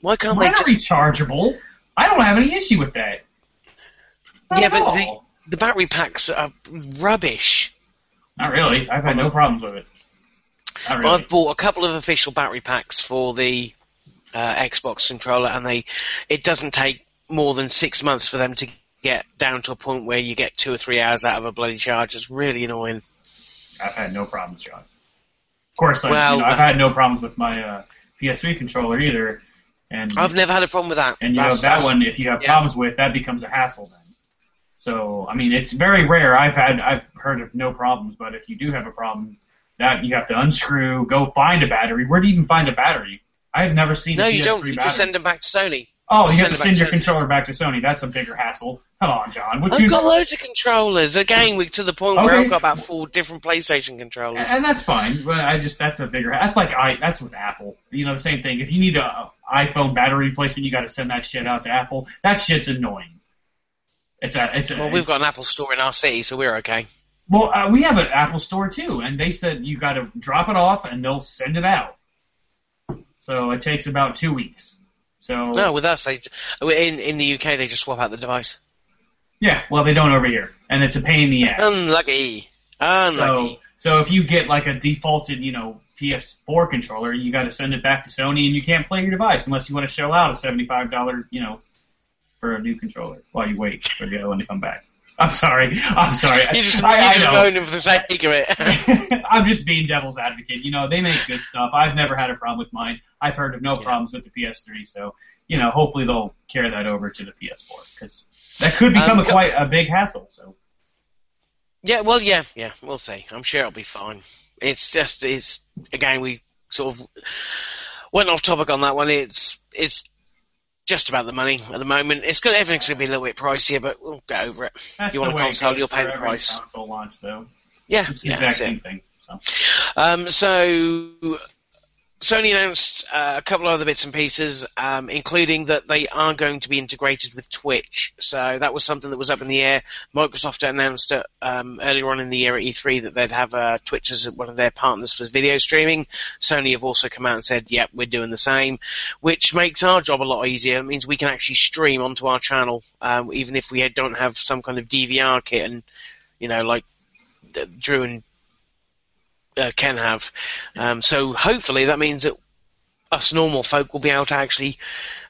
Why can't Mine they just? rechargeable. I don't have any issue with that. Not Yeah, but the the battery packs are rubbish. Not really. I've had no problems with it. Really. I've bought a couple of official battery packs for the uh, Xbox controller, and they it doesn't take more than six months for them to get down to a point where you get two or three hours out of a bloody charge. It's really annoying. I've had no problems, John. Of course, like, Well, you know, I've had no problems with my uh, PS3 controller either. And I've never had a problem with that. and you know that one, if you have yeah. problems with, that becomes a hassle then. So I mean, it's very rare. I've had I've heard of no problems, but if you do have a problem, that you have to unscrew, go find a battery. Where do you even find a battery? I have never seen No, you PS3 don't. You battery. just send them back to Sony. oh, you send have to send your Sony. controller back to Sony. That's a bigger hassle. Come on, John. What I've you got loads of controllers. Again, we're to the point where Okay. I've got about four different PlayStation controllers. And that's fine, but I just that's a bigger. That's like I. That's with Apple. You know the same thing. If you need a iPhone battery replacement, you got to send that shit out to Apple. That shit's annoying. It's a. It's a. Well, we've got an Apple store in our city, so we're okay. Well, uh, we have an Apple store too, and they said you got to drop it off and they'll send it out. So it takes about two weeks. So No, with us, they in in the UK they just swap out the device. yeah, well they don't over here, and it's a pain in the ass. Unlucky, unlucky. So, so if you get like a defaulted, you know, PS4 controller, you got to send it back to Sony, and you can't play your device unless you want to shell out a seventy-five dollar, you know, for a new controller while you wait for the other one to come back. I'm sorry. I'm sorry. you just, I, you I just know. moaning for the sake of it. I'm just being devil's advocate. You know, they make good stuff. I've never had a problem with mine. I've heard of no Yeah. problems with the PS3, so you know, hopefully they'll carry that over to the PS4 because that could become Um, a quite a big hassle. So yeah, well, yeah, yeah, we'll see. I'm sure it'll be fine. It's just, it's again, we sort of went off topic on that one. It's it's just about the money at the moment. It's good. Everything's going to be a little bit pricier, but we'll get over it. that's You want a console, you'll pay the price. Launch though. Yeah, It's the yeah, exact that's it. same thing. So Um, so Sony announced uh, a couple of other bits and pieces, um, including that they are going to be integrated with Twitch. So that was something that was up in the air. Microsoft announced it um, earlier on in the year at E3 that they'd have uh, Twitch as one of their partners for video streaming. Sony have also come out and said, "Yep, we're doing the same," which makes our job a lot easier. It means we can actually stream onto our channel, um, even if we don't have some kind of DVR kit and you know, like Drew and uh, can have. Um, so hopefully that means that us normal folk will be able to actually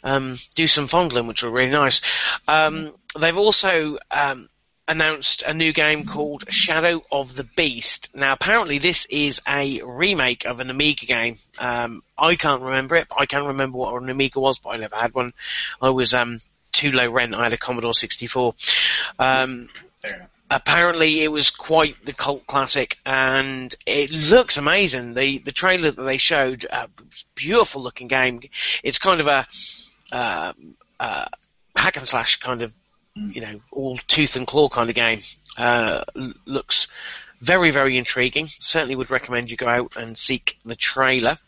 um, do some fondling, which will be really nice. Um, they've also um, announced a new game called Shadow of the Beast. Now, apparently, this is a remake of an Amiga game. Um, I can't remember it. I can't remember what an Amiga was, but I never had one. I was um, too low rent. I had a Commodore 64. Um, fair enough. Apparently it was quite the cult classic and it looks amazing. The the trailer that they showed uh, beautiful looking game. It's kind of a uh, uh, hack and slash kind of you know all tooth and claw kind of game. Uh, looks very very intriguing. Certainly would recommend you go out and seek the trailer.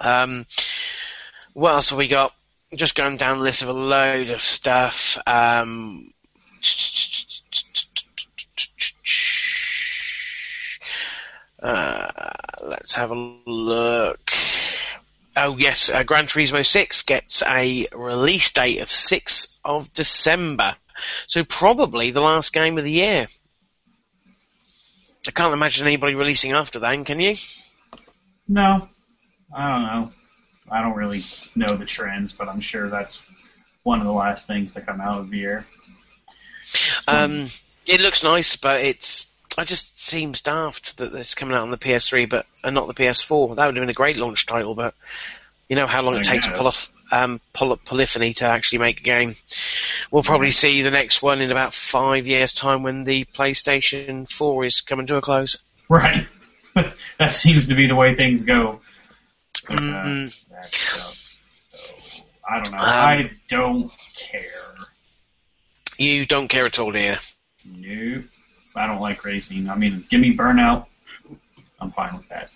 Um, what else have we got? Just going down the list of a load of stuff. Um, uh, let's have a look. Oh yes, uh, Gran Turismo 6 gets a release date of 6th of December. So probably the last game of the year. I can't imagine anybody releasing after then, can you? No, I don't know. I don't really know the trends, but I'm sure that's one of the last things to come out of the year. Um, it looks nice, but it's it just seems daft that it's coming out on the PS3, but and not the PS4. That would have been a great launch title, but you know how long I it takes guess. polyf- um, poly- polyphony to actually make a game. we'll probably see the next one in about five years' time when the PlayStation 4 is coming to a close. Right. that seems to be the way things go. But, uh, Mm. So, I don't know. Um, I don't care. You don't care at all, do you? Nope. I don't like racing. I mean, give me Burnout. I'm fine with that.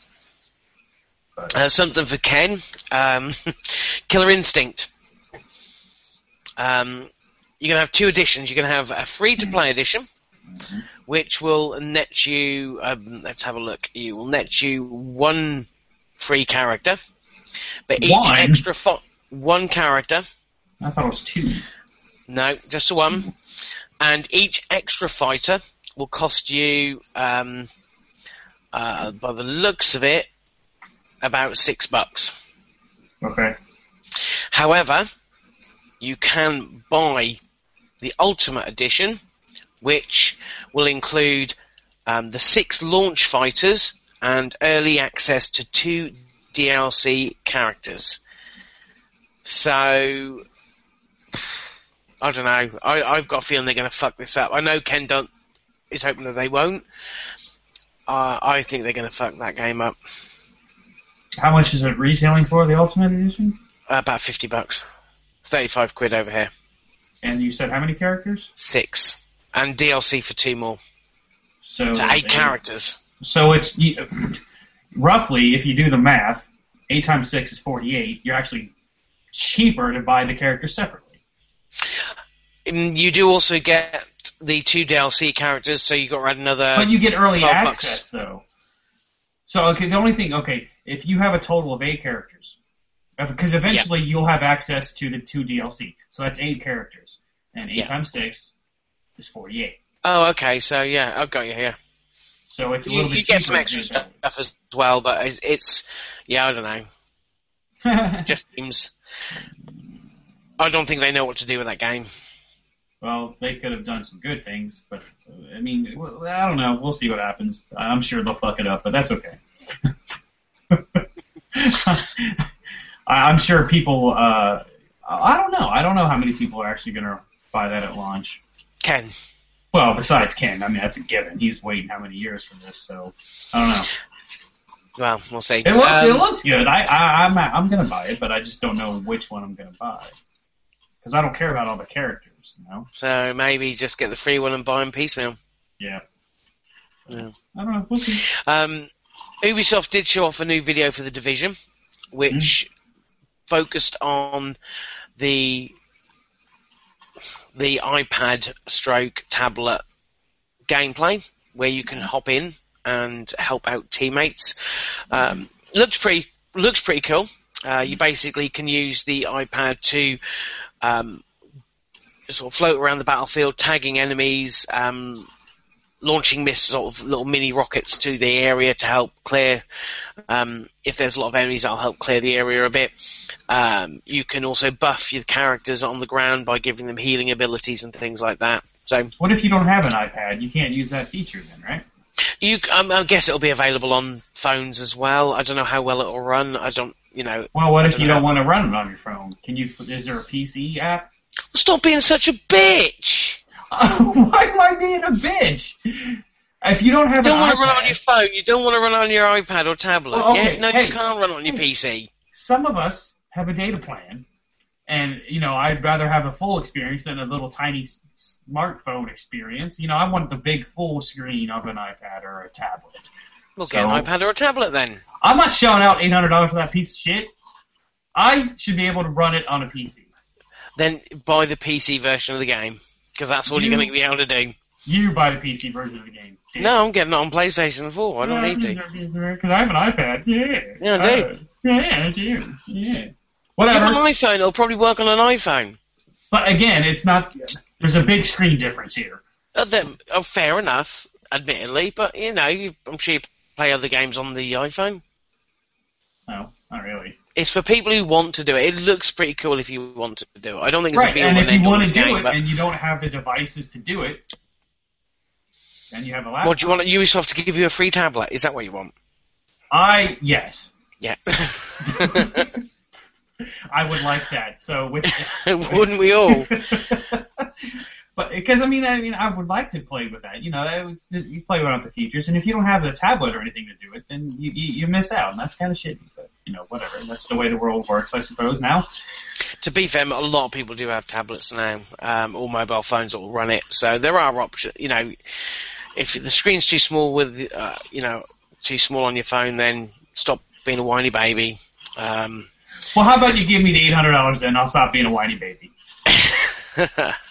Uh, something for Ken. Um, Killer Instinct. Um, you're going to have two editions. You're going to have a free-to-play edition, Mhm. which will net you. Um, let's have a look. You will net you one free character, but each One? extra fo- one character. I thought it was two. No, just the one. And each extra fighter will cost you, um, uh, by the looks of it, about six bucks. Okay. However, you can buy the Ultimate Edition, which will include um, the six launch fighters and early access to two DLC characters. So, I don't know. I, I've got a feeling they're going to fuck this up. I know Ken don't, is hoping that they won't. Uh, I think they're going to fuck that game up. How much is it retailing for the Ultimate Edition? Uh, about 50 bucks. 35 quid over here. And you said how many characters? Six. And DLC for two more. So So eight characters. So it's roughly, if you do the math, eight times six is forty-eight. You're actually cheaper to buy the characters separately. You do also get the two DLC characters, so you got to add another. But you get early access bucks. though. So okay, the only thing okay, if you have a total of eight characters, because eventually you'll have access to the two DLC, so that's eight characters, and eight Yeah. times six is forty-eight. oh, okay. So yeah, I've got you here. So it's a You, little bit you get some extra to do it that stuff as well, but it's, it's yeah, I don't know. Just seems. I don't think they know what to do with that game. Well, they could have done some good things, but I mean, I don't know. We'll see what happens. I'm sure they'll fuck it up, but that's okay. I- I'm sure people. Uh, I don't know. I don't know how many people are actually going to buy that at launch. Ken, Well, besides Ken, I mean that's a given. He's waiting how many years for this, so I don't know. well, we'll see. It looks, Um, it looks good. I, I I'm I'm gonna buy it, but I just don't know which one I'm gonna buy because I don't care about all the characters. So maybe just get the free one and buy them piecemeal. Yeah. Yeah. I don't know. We'll. Um, Ubisoft did show off a new video for the Division, which focused on the the iPad stroke tablet gameplay, where you can hop in and help out teammates. Um, looks pretty looks pretty cool. Uh, you basically can use the iPad to um, sort of float around the battlefield, tagging enemies, um, launching miss sort of little mini rockets to the area to help clear. Um, if there's a lot of enemies, that'll help clear the area a bit. Um, you can also buff your characters on the ground by giving them healing abilities and things like that. So What if you don't have an iPad? You can't use that feature then, right? you, um, I guess it'll be available on phones as well. I don't know how well it'll run. I don't, you know. Well, what if you know. don't want to run it on your phone? Can you? Is there a PC app? Stop being such a bitch. Why am I being a bitch? If you don't have You don't an want to run it on your phone. You don't want to run it on your iPad or tablet. Well, okay, yeah, no, hey. you can't run it on your PC. some of us have a data plan, and you know I'd rather have a full experience than a little tiny smartphone experience. You know, I want the big full screen of an iPad or a tablet. We'll get an iPad or a tablet then. I'm not shelling out eight hundred dollars for that piece of shit. I should be able to run it on a PC. Then buy the PC version of the game because that's all You- you're going to be able to do. You buy the PC version of the game. dick. No, I'm getting it on PlayStation 4. I don't need to. Because I have an iPad. Yeah. Yeah, I do. Uh, yeah, I do. Yeah. You have Whatever. an iPhone. It'll probably work on an iPhone. But again, it's not. There's a big screen difference here. Uh, then, oh, fair enough, admittedly, but you know, you, I'm sure you play other games on the iPhone. No, not really. It's for people who want to do it. It looks pretty cool if you want to do it. I don't think it's a Right, be and if you want to do game, it but and you don't have the devices to do it, then you have a laptop. what do you want Ubisoft to give you a free tablet? Is that what you want? I yes, Yeah. I would like that. So with Wouldn't we all? But because I mean, I mean, I would like to play with that. You know, it was, you play without the features, and if you don't have the tablet or anything to do it, then you you, you miss out, and that's kind of shitty. But you know, whatever. That's the way the world works, I suppose. Now, To be fair, a lot of people do have tablets now, um, or mobile phones that will run it. So there are options. You know, if the screen's too small with, uh, you know, too small on your phone, then stop being a whiny baby. Um, well, how about you give me the eight hundred dollars, and I'll stop being a whiny baby.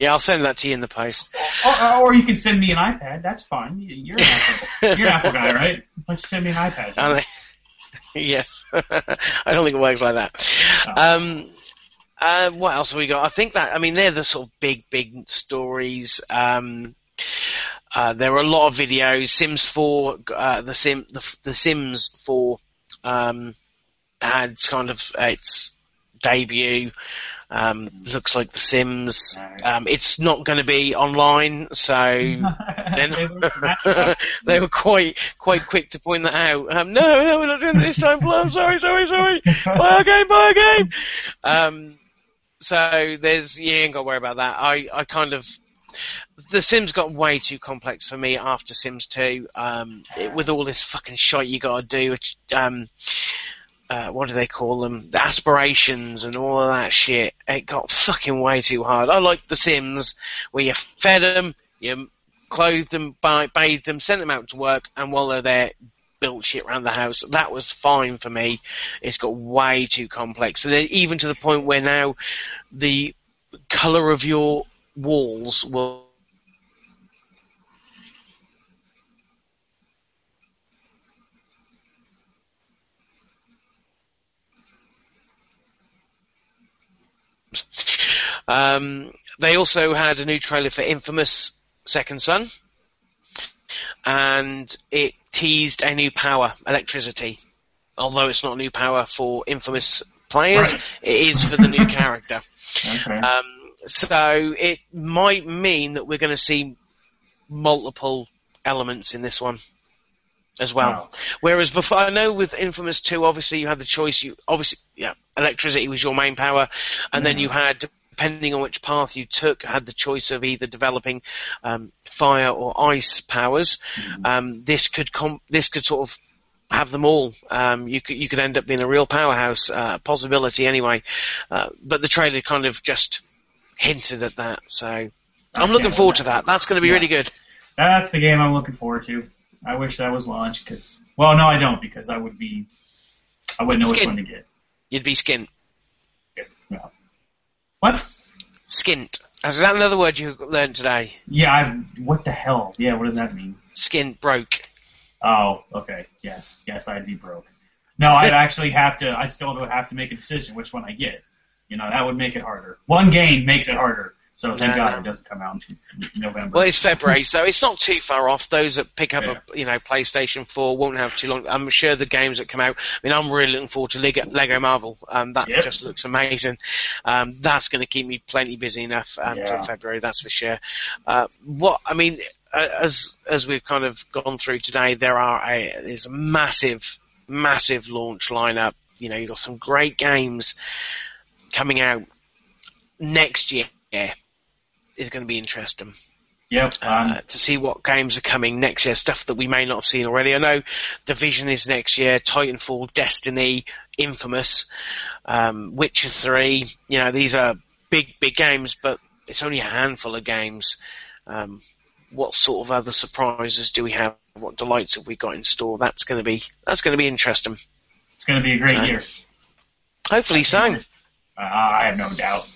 yeah, I'll send that to you in the post. Or, or you can send me an iPad. That's fine. You're an Apple, you're an Apple guy, right? Don't send me an iPad? They- yes, I don't think it works like that. Oh. Um, uh, what else have we got? I think that I mean they're the sort of big, big stories. Um, uh, there are a lot of videos. Sims 4, uh, the Sim, the, the Sims 4 um, had kind of its debut. Um, looks like The Sims. Um, it's not going to be online, so They were- they were quite quite quick to point that out. Um, no, no, we're not doing it this time, Blum. Sorry, sorry, sorry. Buy a game, buy a game. Um, so there's you ain't got to worry about that. I, I kind of the Sims got way too complex for me after Sims 2. Um, it- with all this fucking shit you got to do. which, Um, uh, what do they call them? The aspirations and all of that shit. It got fucking way too hard. I like The Sims, where you fed them, you clothed them, bathed them, sent them out to work, and while they're there, built shit around the house. That was fine for me. It's got way too complex, and even to the point where now the color of your walls will. Um, they also had a new trailer for Infamous Second Son, and it teased a new power, electricity. Although it's not new power for Infamous players, Right. it is for the new character. okay. Um, so it might mean that we're going to see multiple elements in this one as well. Wow. Whereas before, I know with Infamous 2, obviously you had the choice. You obviously, yeah, electricity was your main power, and then you had, depending on which path you took, had the choice of either developing um, fire or ice powers. Um, this could com- this could sort of have them all. Um, you could you could end up being a real powerhouse uh, possibility anyway. Uh, but the trailer kind of just hinted at that. So I'm can't looking forward to that. That's going to be Yeah. really good. That's the game I'm looking forward to. I wish that was launched because, well, no, I don't because I would be, I wouldn't know which one to get. You'd be skint. Yeah. What? Skint. Is that another word you learned today? Yeah, I, what the hell? Yeah, what does that mean? Skin broke. Oh, okay. Yes, yes, I'd be broke. No, I'd actually have to. I still would have to make a decision which one I get. You know, that would make it harder. One game makes it harder. So thank Yeah. God it doesn't come out in November. Well, it's February, so it's not too far off. Those that pick up a you know PlayStation 4 won't have too long. I'm sure the games that come out. I mean, I'm really looking forward to Lego, Lego Marvel. Um, that Yep. just looks amazing. Um, that's going to keep me plenty busy enough um, Yeah. until February. That's for sure. Uh, what I mean, uh, as as we've kind of gone through today, there are a there's a massive, massive launch lineup. You know, you've got some great games coming out next year. Is going to be interesting yep. Um, uh, to see what games are coming next year, stuff that we may not have seen already. I know Division is next year, Titanfall, Destiny, Infamous, um, Witcher 3. You know, these are big, big games, but it's only a handful of games. Um, what sort of other surprises do we have? What delights have we got in store? That's going to be that's going to be interesting. it's going to be a great so- year. Hopefully so. Uh, I have no doubt.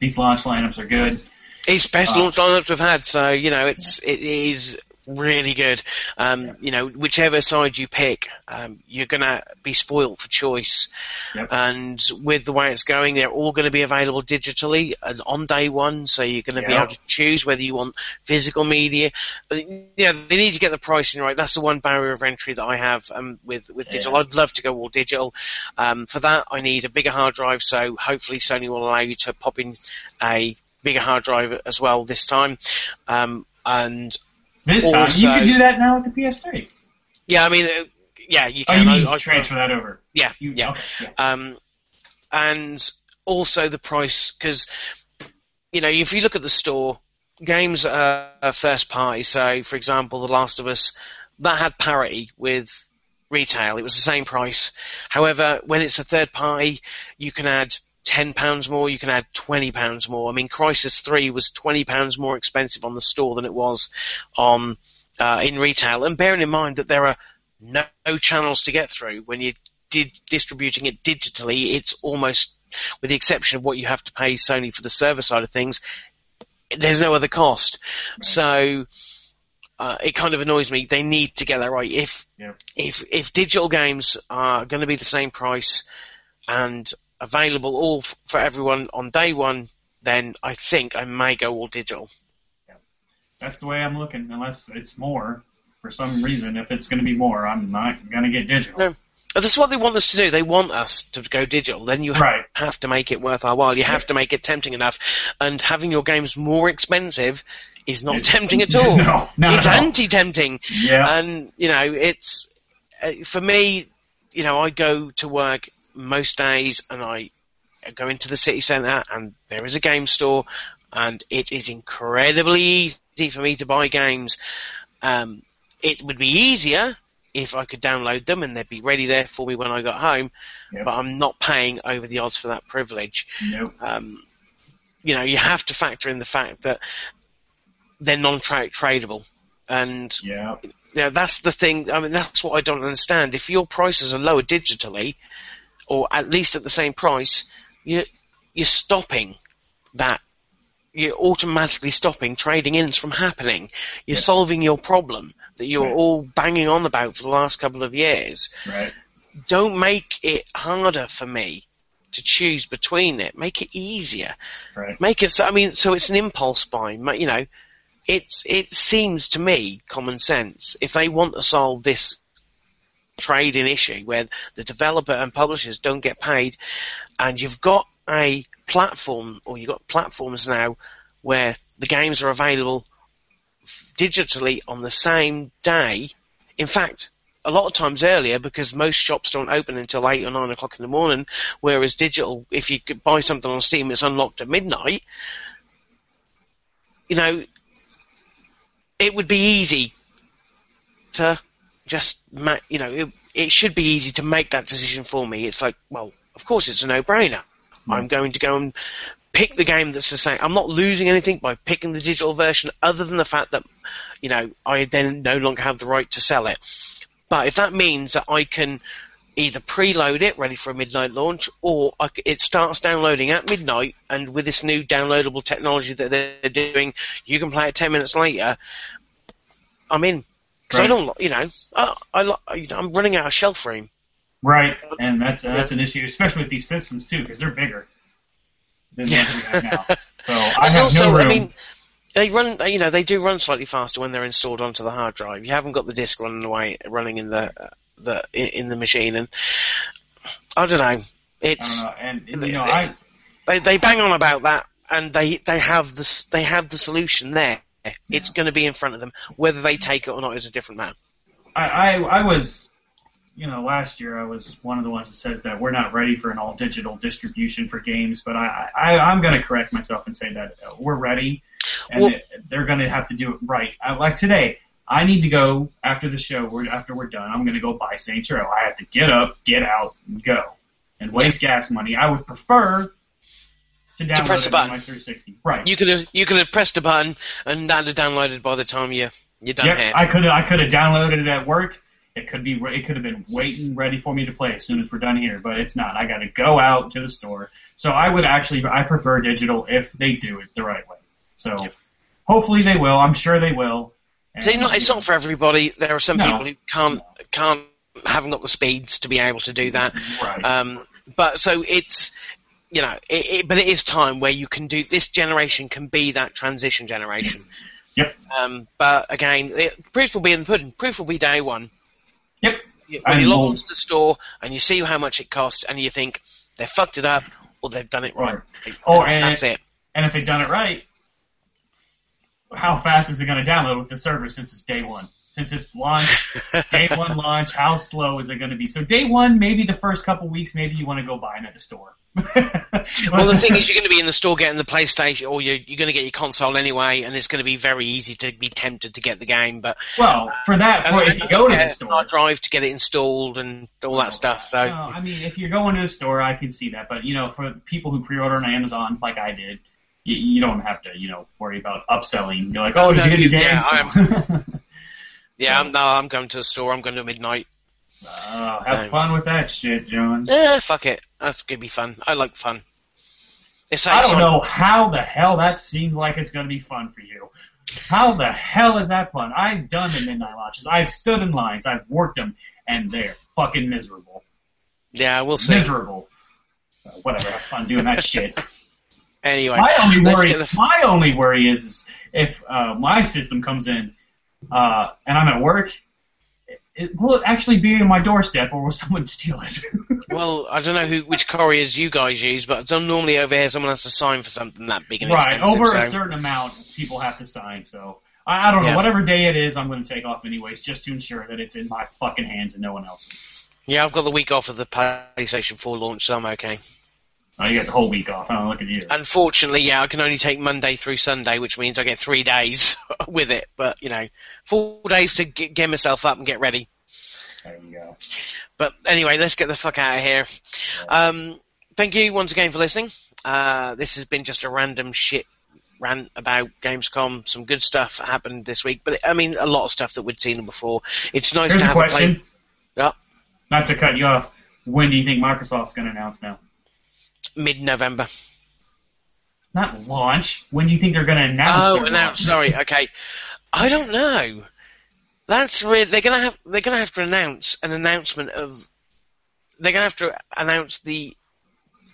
These launch lineups are good. It's best Uh, launch lineups we've had, so you know it's it is really good. Um, You know, whichever side you pick, um, you're gonna be spoilt for choice. Yep. And with the way it's going, they're all going to be available digitally and on day one, so you're going to be able to choose whether you want physical media. But, yeah, they need to get the pricing right. That's the one barrier of entry that I have um, with with digital. Yeah. I'd love to go all digital. Um, for that, I need a bigger hard drive, so hopefully Sony will allow you to pop in a bigger hard drive as well this time. Um, and This time, Also- you can do that now with the PS3. yeah, I mean, uh, yeah, you Oh, can. you mean I- I- transfer that over? yeah, You, yeah. okay, yeah. Um, and also the price because you know, if you look at the store, games are first party. So, for example, The Last of Us, that had parity with retail. It was the same price. However, when it's a third party, you can add ten pounds more, you can add twenty pounds more. I mean, Crysis Three was twenty pounds more expensive on the store than it was on uh, in retail. And bearing in mind that there are no, no channels to get through when you did distributing it digitally, it's almost, with the exception of what you have to pay Sony for the server side of things, there's no other cost. Right. So uh, it kind of annoys me. They need to get that right. If yeah. if if digital games are going to be the same price and available all f- for everyone on day one, then I think I may go all digital. Yeah. That's the way I'm looking. Unless it's more for some reason, if it's going to be more, I'm not going to get digital. No. But that's what they want us to do. They want us to go digital. Then you right. have to make it worth our while. You have to make it tempting enough. And having your games more expensive is not it's, tempting at all. No, it's anti-tempting. Yeah. And, you know, it's, uh, for me, you know, I go to work most days and I go into the city centre and there is a game store and it is incredibly easy for me to buy games. Um, it would be easier if I could download them and they'd be ready there for me when I got home, yep. but I'm not paying over the odds for that privilege. Nope. Um, you know, you have to factor in the fact that they're non-tradable. And yeah. you know, that's the thing. I mean, that's what I don't understand. If your prices are lower digitally, or at least at the same price, you you're stopping that. You're automatically stopping trading ins from happening. You're yeah. solving your problem that you're right. all banging on about for the last couple of years. Right. Don't make it harder for me to choose between it. Make it easier. Right. Make it so. I mean, so it's an impulse buy. You know, it's it seems to me common sense. If they want to solve this trading issue where the developer and publishers don't get paid, and you've got a platform or you've got platforms now where the games are available digitally on the same day. In fact, a lot of times earlier because most shops don't open until eight or nine o'clock in the morning. Whereas digital, if you could buy something on Steam, it's unlocked at midnight. You know, it would be easy to just, you know, it, it should be easy to make that decision for me. It's like, well, of course it's a no-brainer. Mm. I'm going to go and pick the game that's the same. I'm not losing anything by picking the digital version other than the fact that, you know, I then no longer have the right to sell it. But if that means that I can either preload it ready for a midnight launch or I, it starts downloading at midnight and with this new downloadable technology that they're doing, you can play it 10 minutes later, I'm in. Because right. I don't, you know, I, I, I'm running out of shelf room. Right, and that's uh, that's an issue, especially with these systems too, because they're bigger than yeah. we have now. So I have also, no room. I mean, they run, you know, they do run slightly faster when they're installed onto the hard drive. You haven't got the disk running away, running in the the in the machine, and I don't know. It's and you know, I they they bang on about that, and they they have the they have the solution there. It's going to be in front of them. Whether they take it or not is a different matter. I, I I was you know, last year I was one of the ones that says that we're not ready for an all digital distribution for games, but I, I I'm going to correct myself and say that we're ready, and well, it, they're going to have to do it right. I, like today, I need to go after the show. We're, after we're done, I'm going to go buy Saints Row. I have to get up, get out, and go, and waste gas money. I would prefer to download to press a button. on my 360. Right. You could have you could have pressed a button and that had downloaded by the time you you're done Yep, here. I could have I could have downloaded it at work. It could be it could have been waiting ready for me to play as soon as we're done here, but it's not. I got to go out to the store. So I would actually I prefer digital if they do it the right way. So Yep. hopefully they will. I'm sure they will. And, not, it's not for everybody. There are some No. people who can't can't haven't got the speeds to be able to do that. Right. Um, but so it's you know, it, it, but it is time where you can do this generation can be that transition generation. Yep. Um, but again, it, proof will be in the pudding. Proof will be day one. Yep. When you log will- onto the store and you see how much it costs, and you think they fucked it up or they've done it right. Oh, And and that's it. And if they've done it right, how fast is it going to download with the server since it's day one? Since it's launch, day one launch, how slow is it going to be? So day one, maybe the first couple weeks, maybe you want to go buy it at the store. well, the thing is, you're going to be in the store getting the PlayStation, or you're, you're going to get your console anyway, and it's going to be very easy to be tempted to get the game. But well, for that, uh, for, if you go to the store, drive to get it installed and all that oh, stuff. So, no, I mean, if you're going to the store, I can see that. But you know, for people who pre-order on Amazon, like I did, you, you don't have to, you know, worry about upselling. You're like, oh, did you get the game? yeah, I'm, no, I'm going to the store. I'm going to midnight. Oh, have fun with that shit, John. Yeah, fuck it. That's going to be fun. I like fun. It's I don't know how the hell that seems like it's going to be fun for you. How the hell is that fun? I've done the midnight launches. I've stood in lines. I've worked them, and they're fucking miserable. Yeah, we'll see. Miserable. So whatever. Have fun doing that shit. Anyway, My only worry. the. My only worry is, is if uh, my system comes in uh, and I'm at work. It, will it actually be in my doorstep, or will someone steal it? Well, I don't know who which couriers you guys use, but don't normally over here someone has to sign for something that big and right. expensive. Over so. a certain amount, people have to sign. So I, I don't know. Yeah. Whatever day it is, I'm going to take off anyways, just to ensure that it's in my fucking hands and no one else's. Yeah, I've got the week off of the PlayStation 4 launch, so I'm okay. Oh, you got the whole week off. Oh, look at you. Unfortunately, yeah, I can only take Monday through Sunday, which means I get three days with it. But you know, four days to get, get myself up and get ready. There you go. But anyway, let's get the fuck out of here. Um, thank you once again for listening. Uh, this has been just a random shit rant about Gamescom. Some good stuff happened this week, but I mean, a lot of stuff that we'd seen before. It's nice Here's to a have a question. play. Yeah, Not to cut you off. When do you think Microsoft's going to announce now? mid-November. Not launch. When do you think they're going to announce? Oh, announce. Sorry. Okay. I don't know. That's really. They're gonna have. They're gonna have to announce an announcement of. They're gonna have to announce the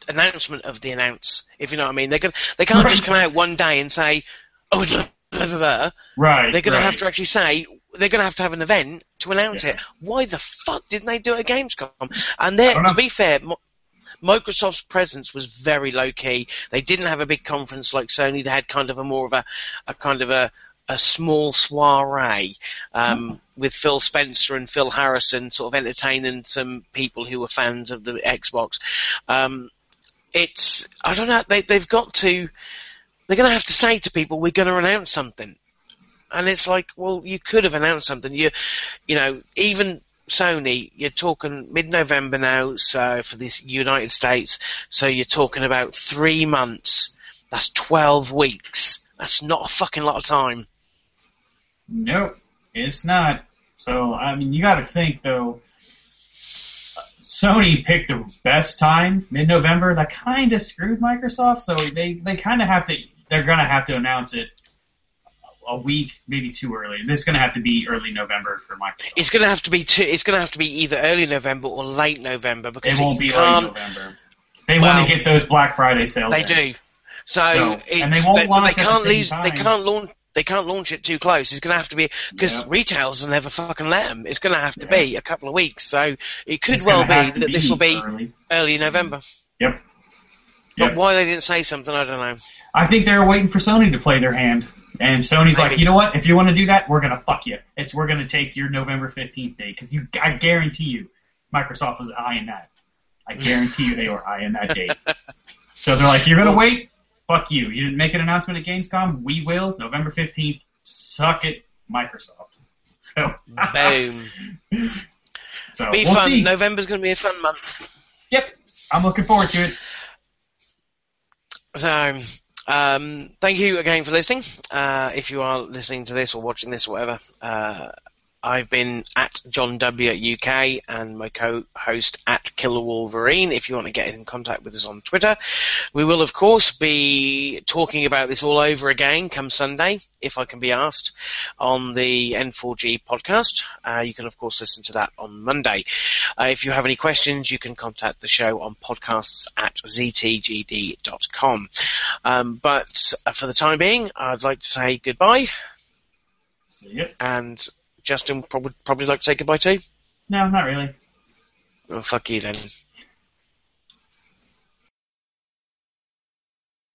announcement of the announce. If you know what I mean. They're gonna. They can't just come out one day and say, "Oh, blah, blah, blah, blah." Right. They're gonna right. have to actually say. They're gonna have to have an event to announce Yeah. it. Why the fuck didn't they do it at Gamescom? And I there, to be fair. Microsoft's presence was very low key. They didn't have a big conference like Sony. They had kind of a more of a, a kind of a, a small soiree um, with Phil Spencer and Phil Harrison, sort of entertaining some people who were fans of the Xbox. Um, it's I don't know. They they've got to. They're going to have to say to people, "We're going to announce something," and it's like, well, you could have announced something. You, you know, even Sony, you're talking mid-November now, so for the United States, so you're talking about three months. That's twelve weeks. That's not a fucking lot of time. Nope, it's not. So I mean, you got to think though. Sony picked the best time, mid-November. That kind of screwed Microsoft. So they they kind of have to. They're gonna have to announce it a week, maybe too early. It's gonna have to be early November for Microsoft. It's going to have to be two, It's going to have to be either early November or late November because It won't be can't. late November. They Well, want to get those Black Friday sales. They in. do. So, So- it's, and they won't but launch they can't lose. They can't launch. They can't launch it too close. It's going to have to be because Yeah. retailers will never fucking let them. It's going to have to Yeah. be a couple of weeks. So it could It's well be that this will be early. early November. Yep. But why they didn't say something, I don't know. I think they were waiting for Sony to play their hand. And Sony's like, you know what? If you want to do that, we're gonna fuck you. It's we're gonna take your November fifteenth date because you. I guarantee you, Microsoft was eyeing that. I guarantee you they were eyeing that date. So they're like, you're gonna wait? Fuck you. You didn't make an announcement at Gamescom. We will. November fifteenth. Suck it, Microsoft. So. Boom. so Be we'll fun. see. November's going to be a fun month. Yep. I'm looking forward to it. So, um, thank you again for listening. Uh, if you are listening to this or watching this or whatever, uh, I've been at John W at UK and my co-host at Killer Wolverine. If you want to get in contact with us on Twitter, we will of course be talking about this all over again come Sunday, if I can be asked, on the N4G podcast. Uh, you can of course listen to that on Monday. Uh, if you have any questions, you can contact the show on podcasts at ztgd.com. Um, but uh, for the time being, I'd like to say goodbye, and Justin probably probably like to say goodbye too. No, not really. Well, fuck you then.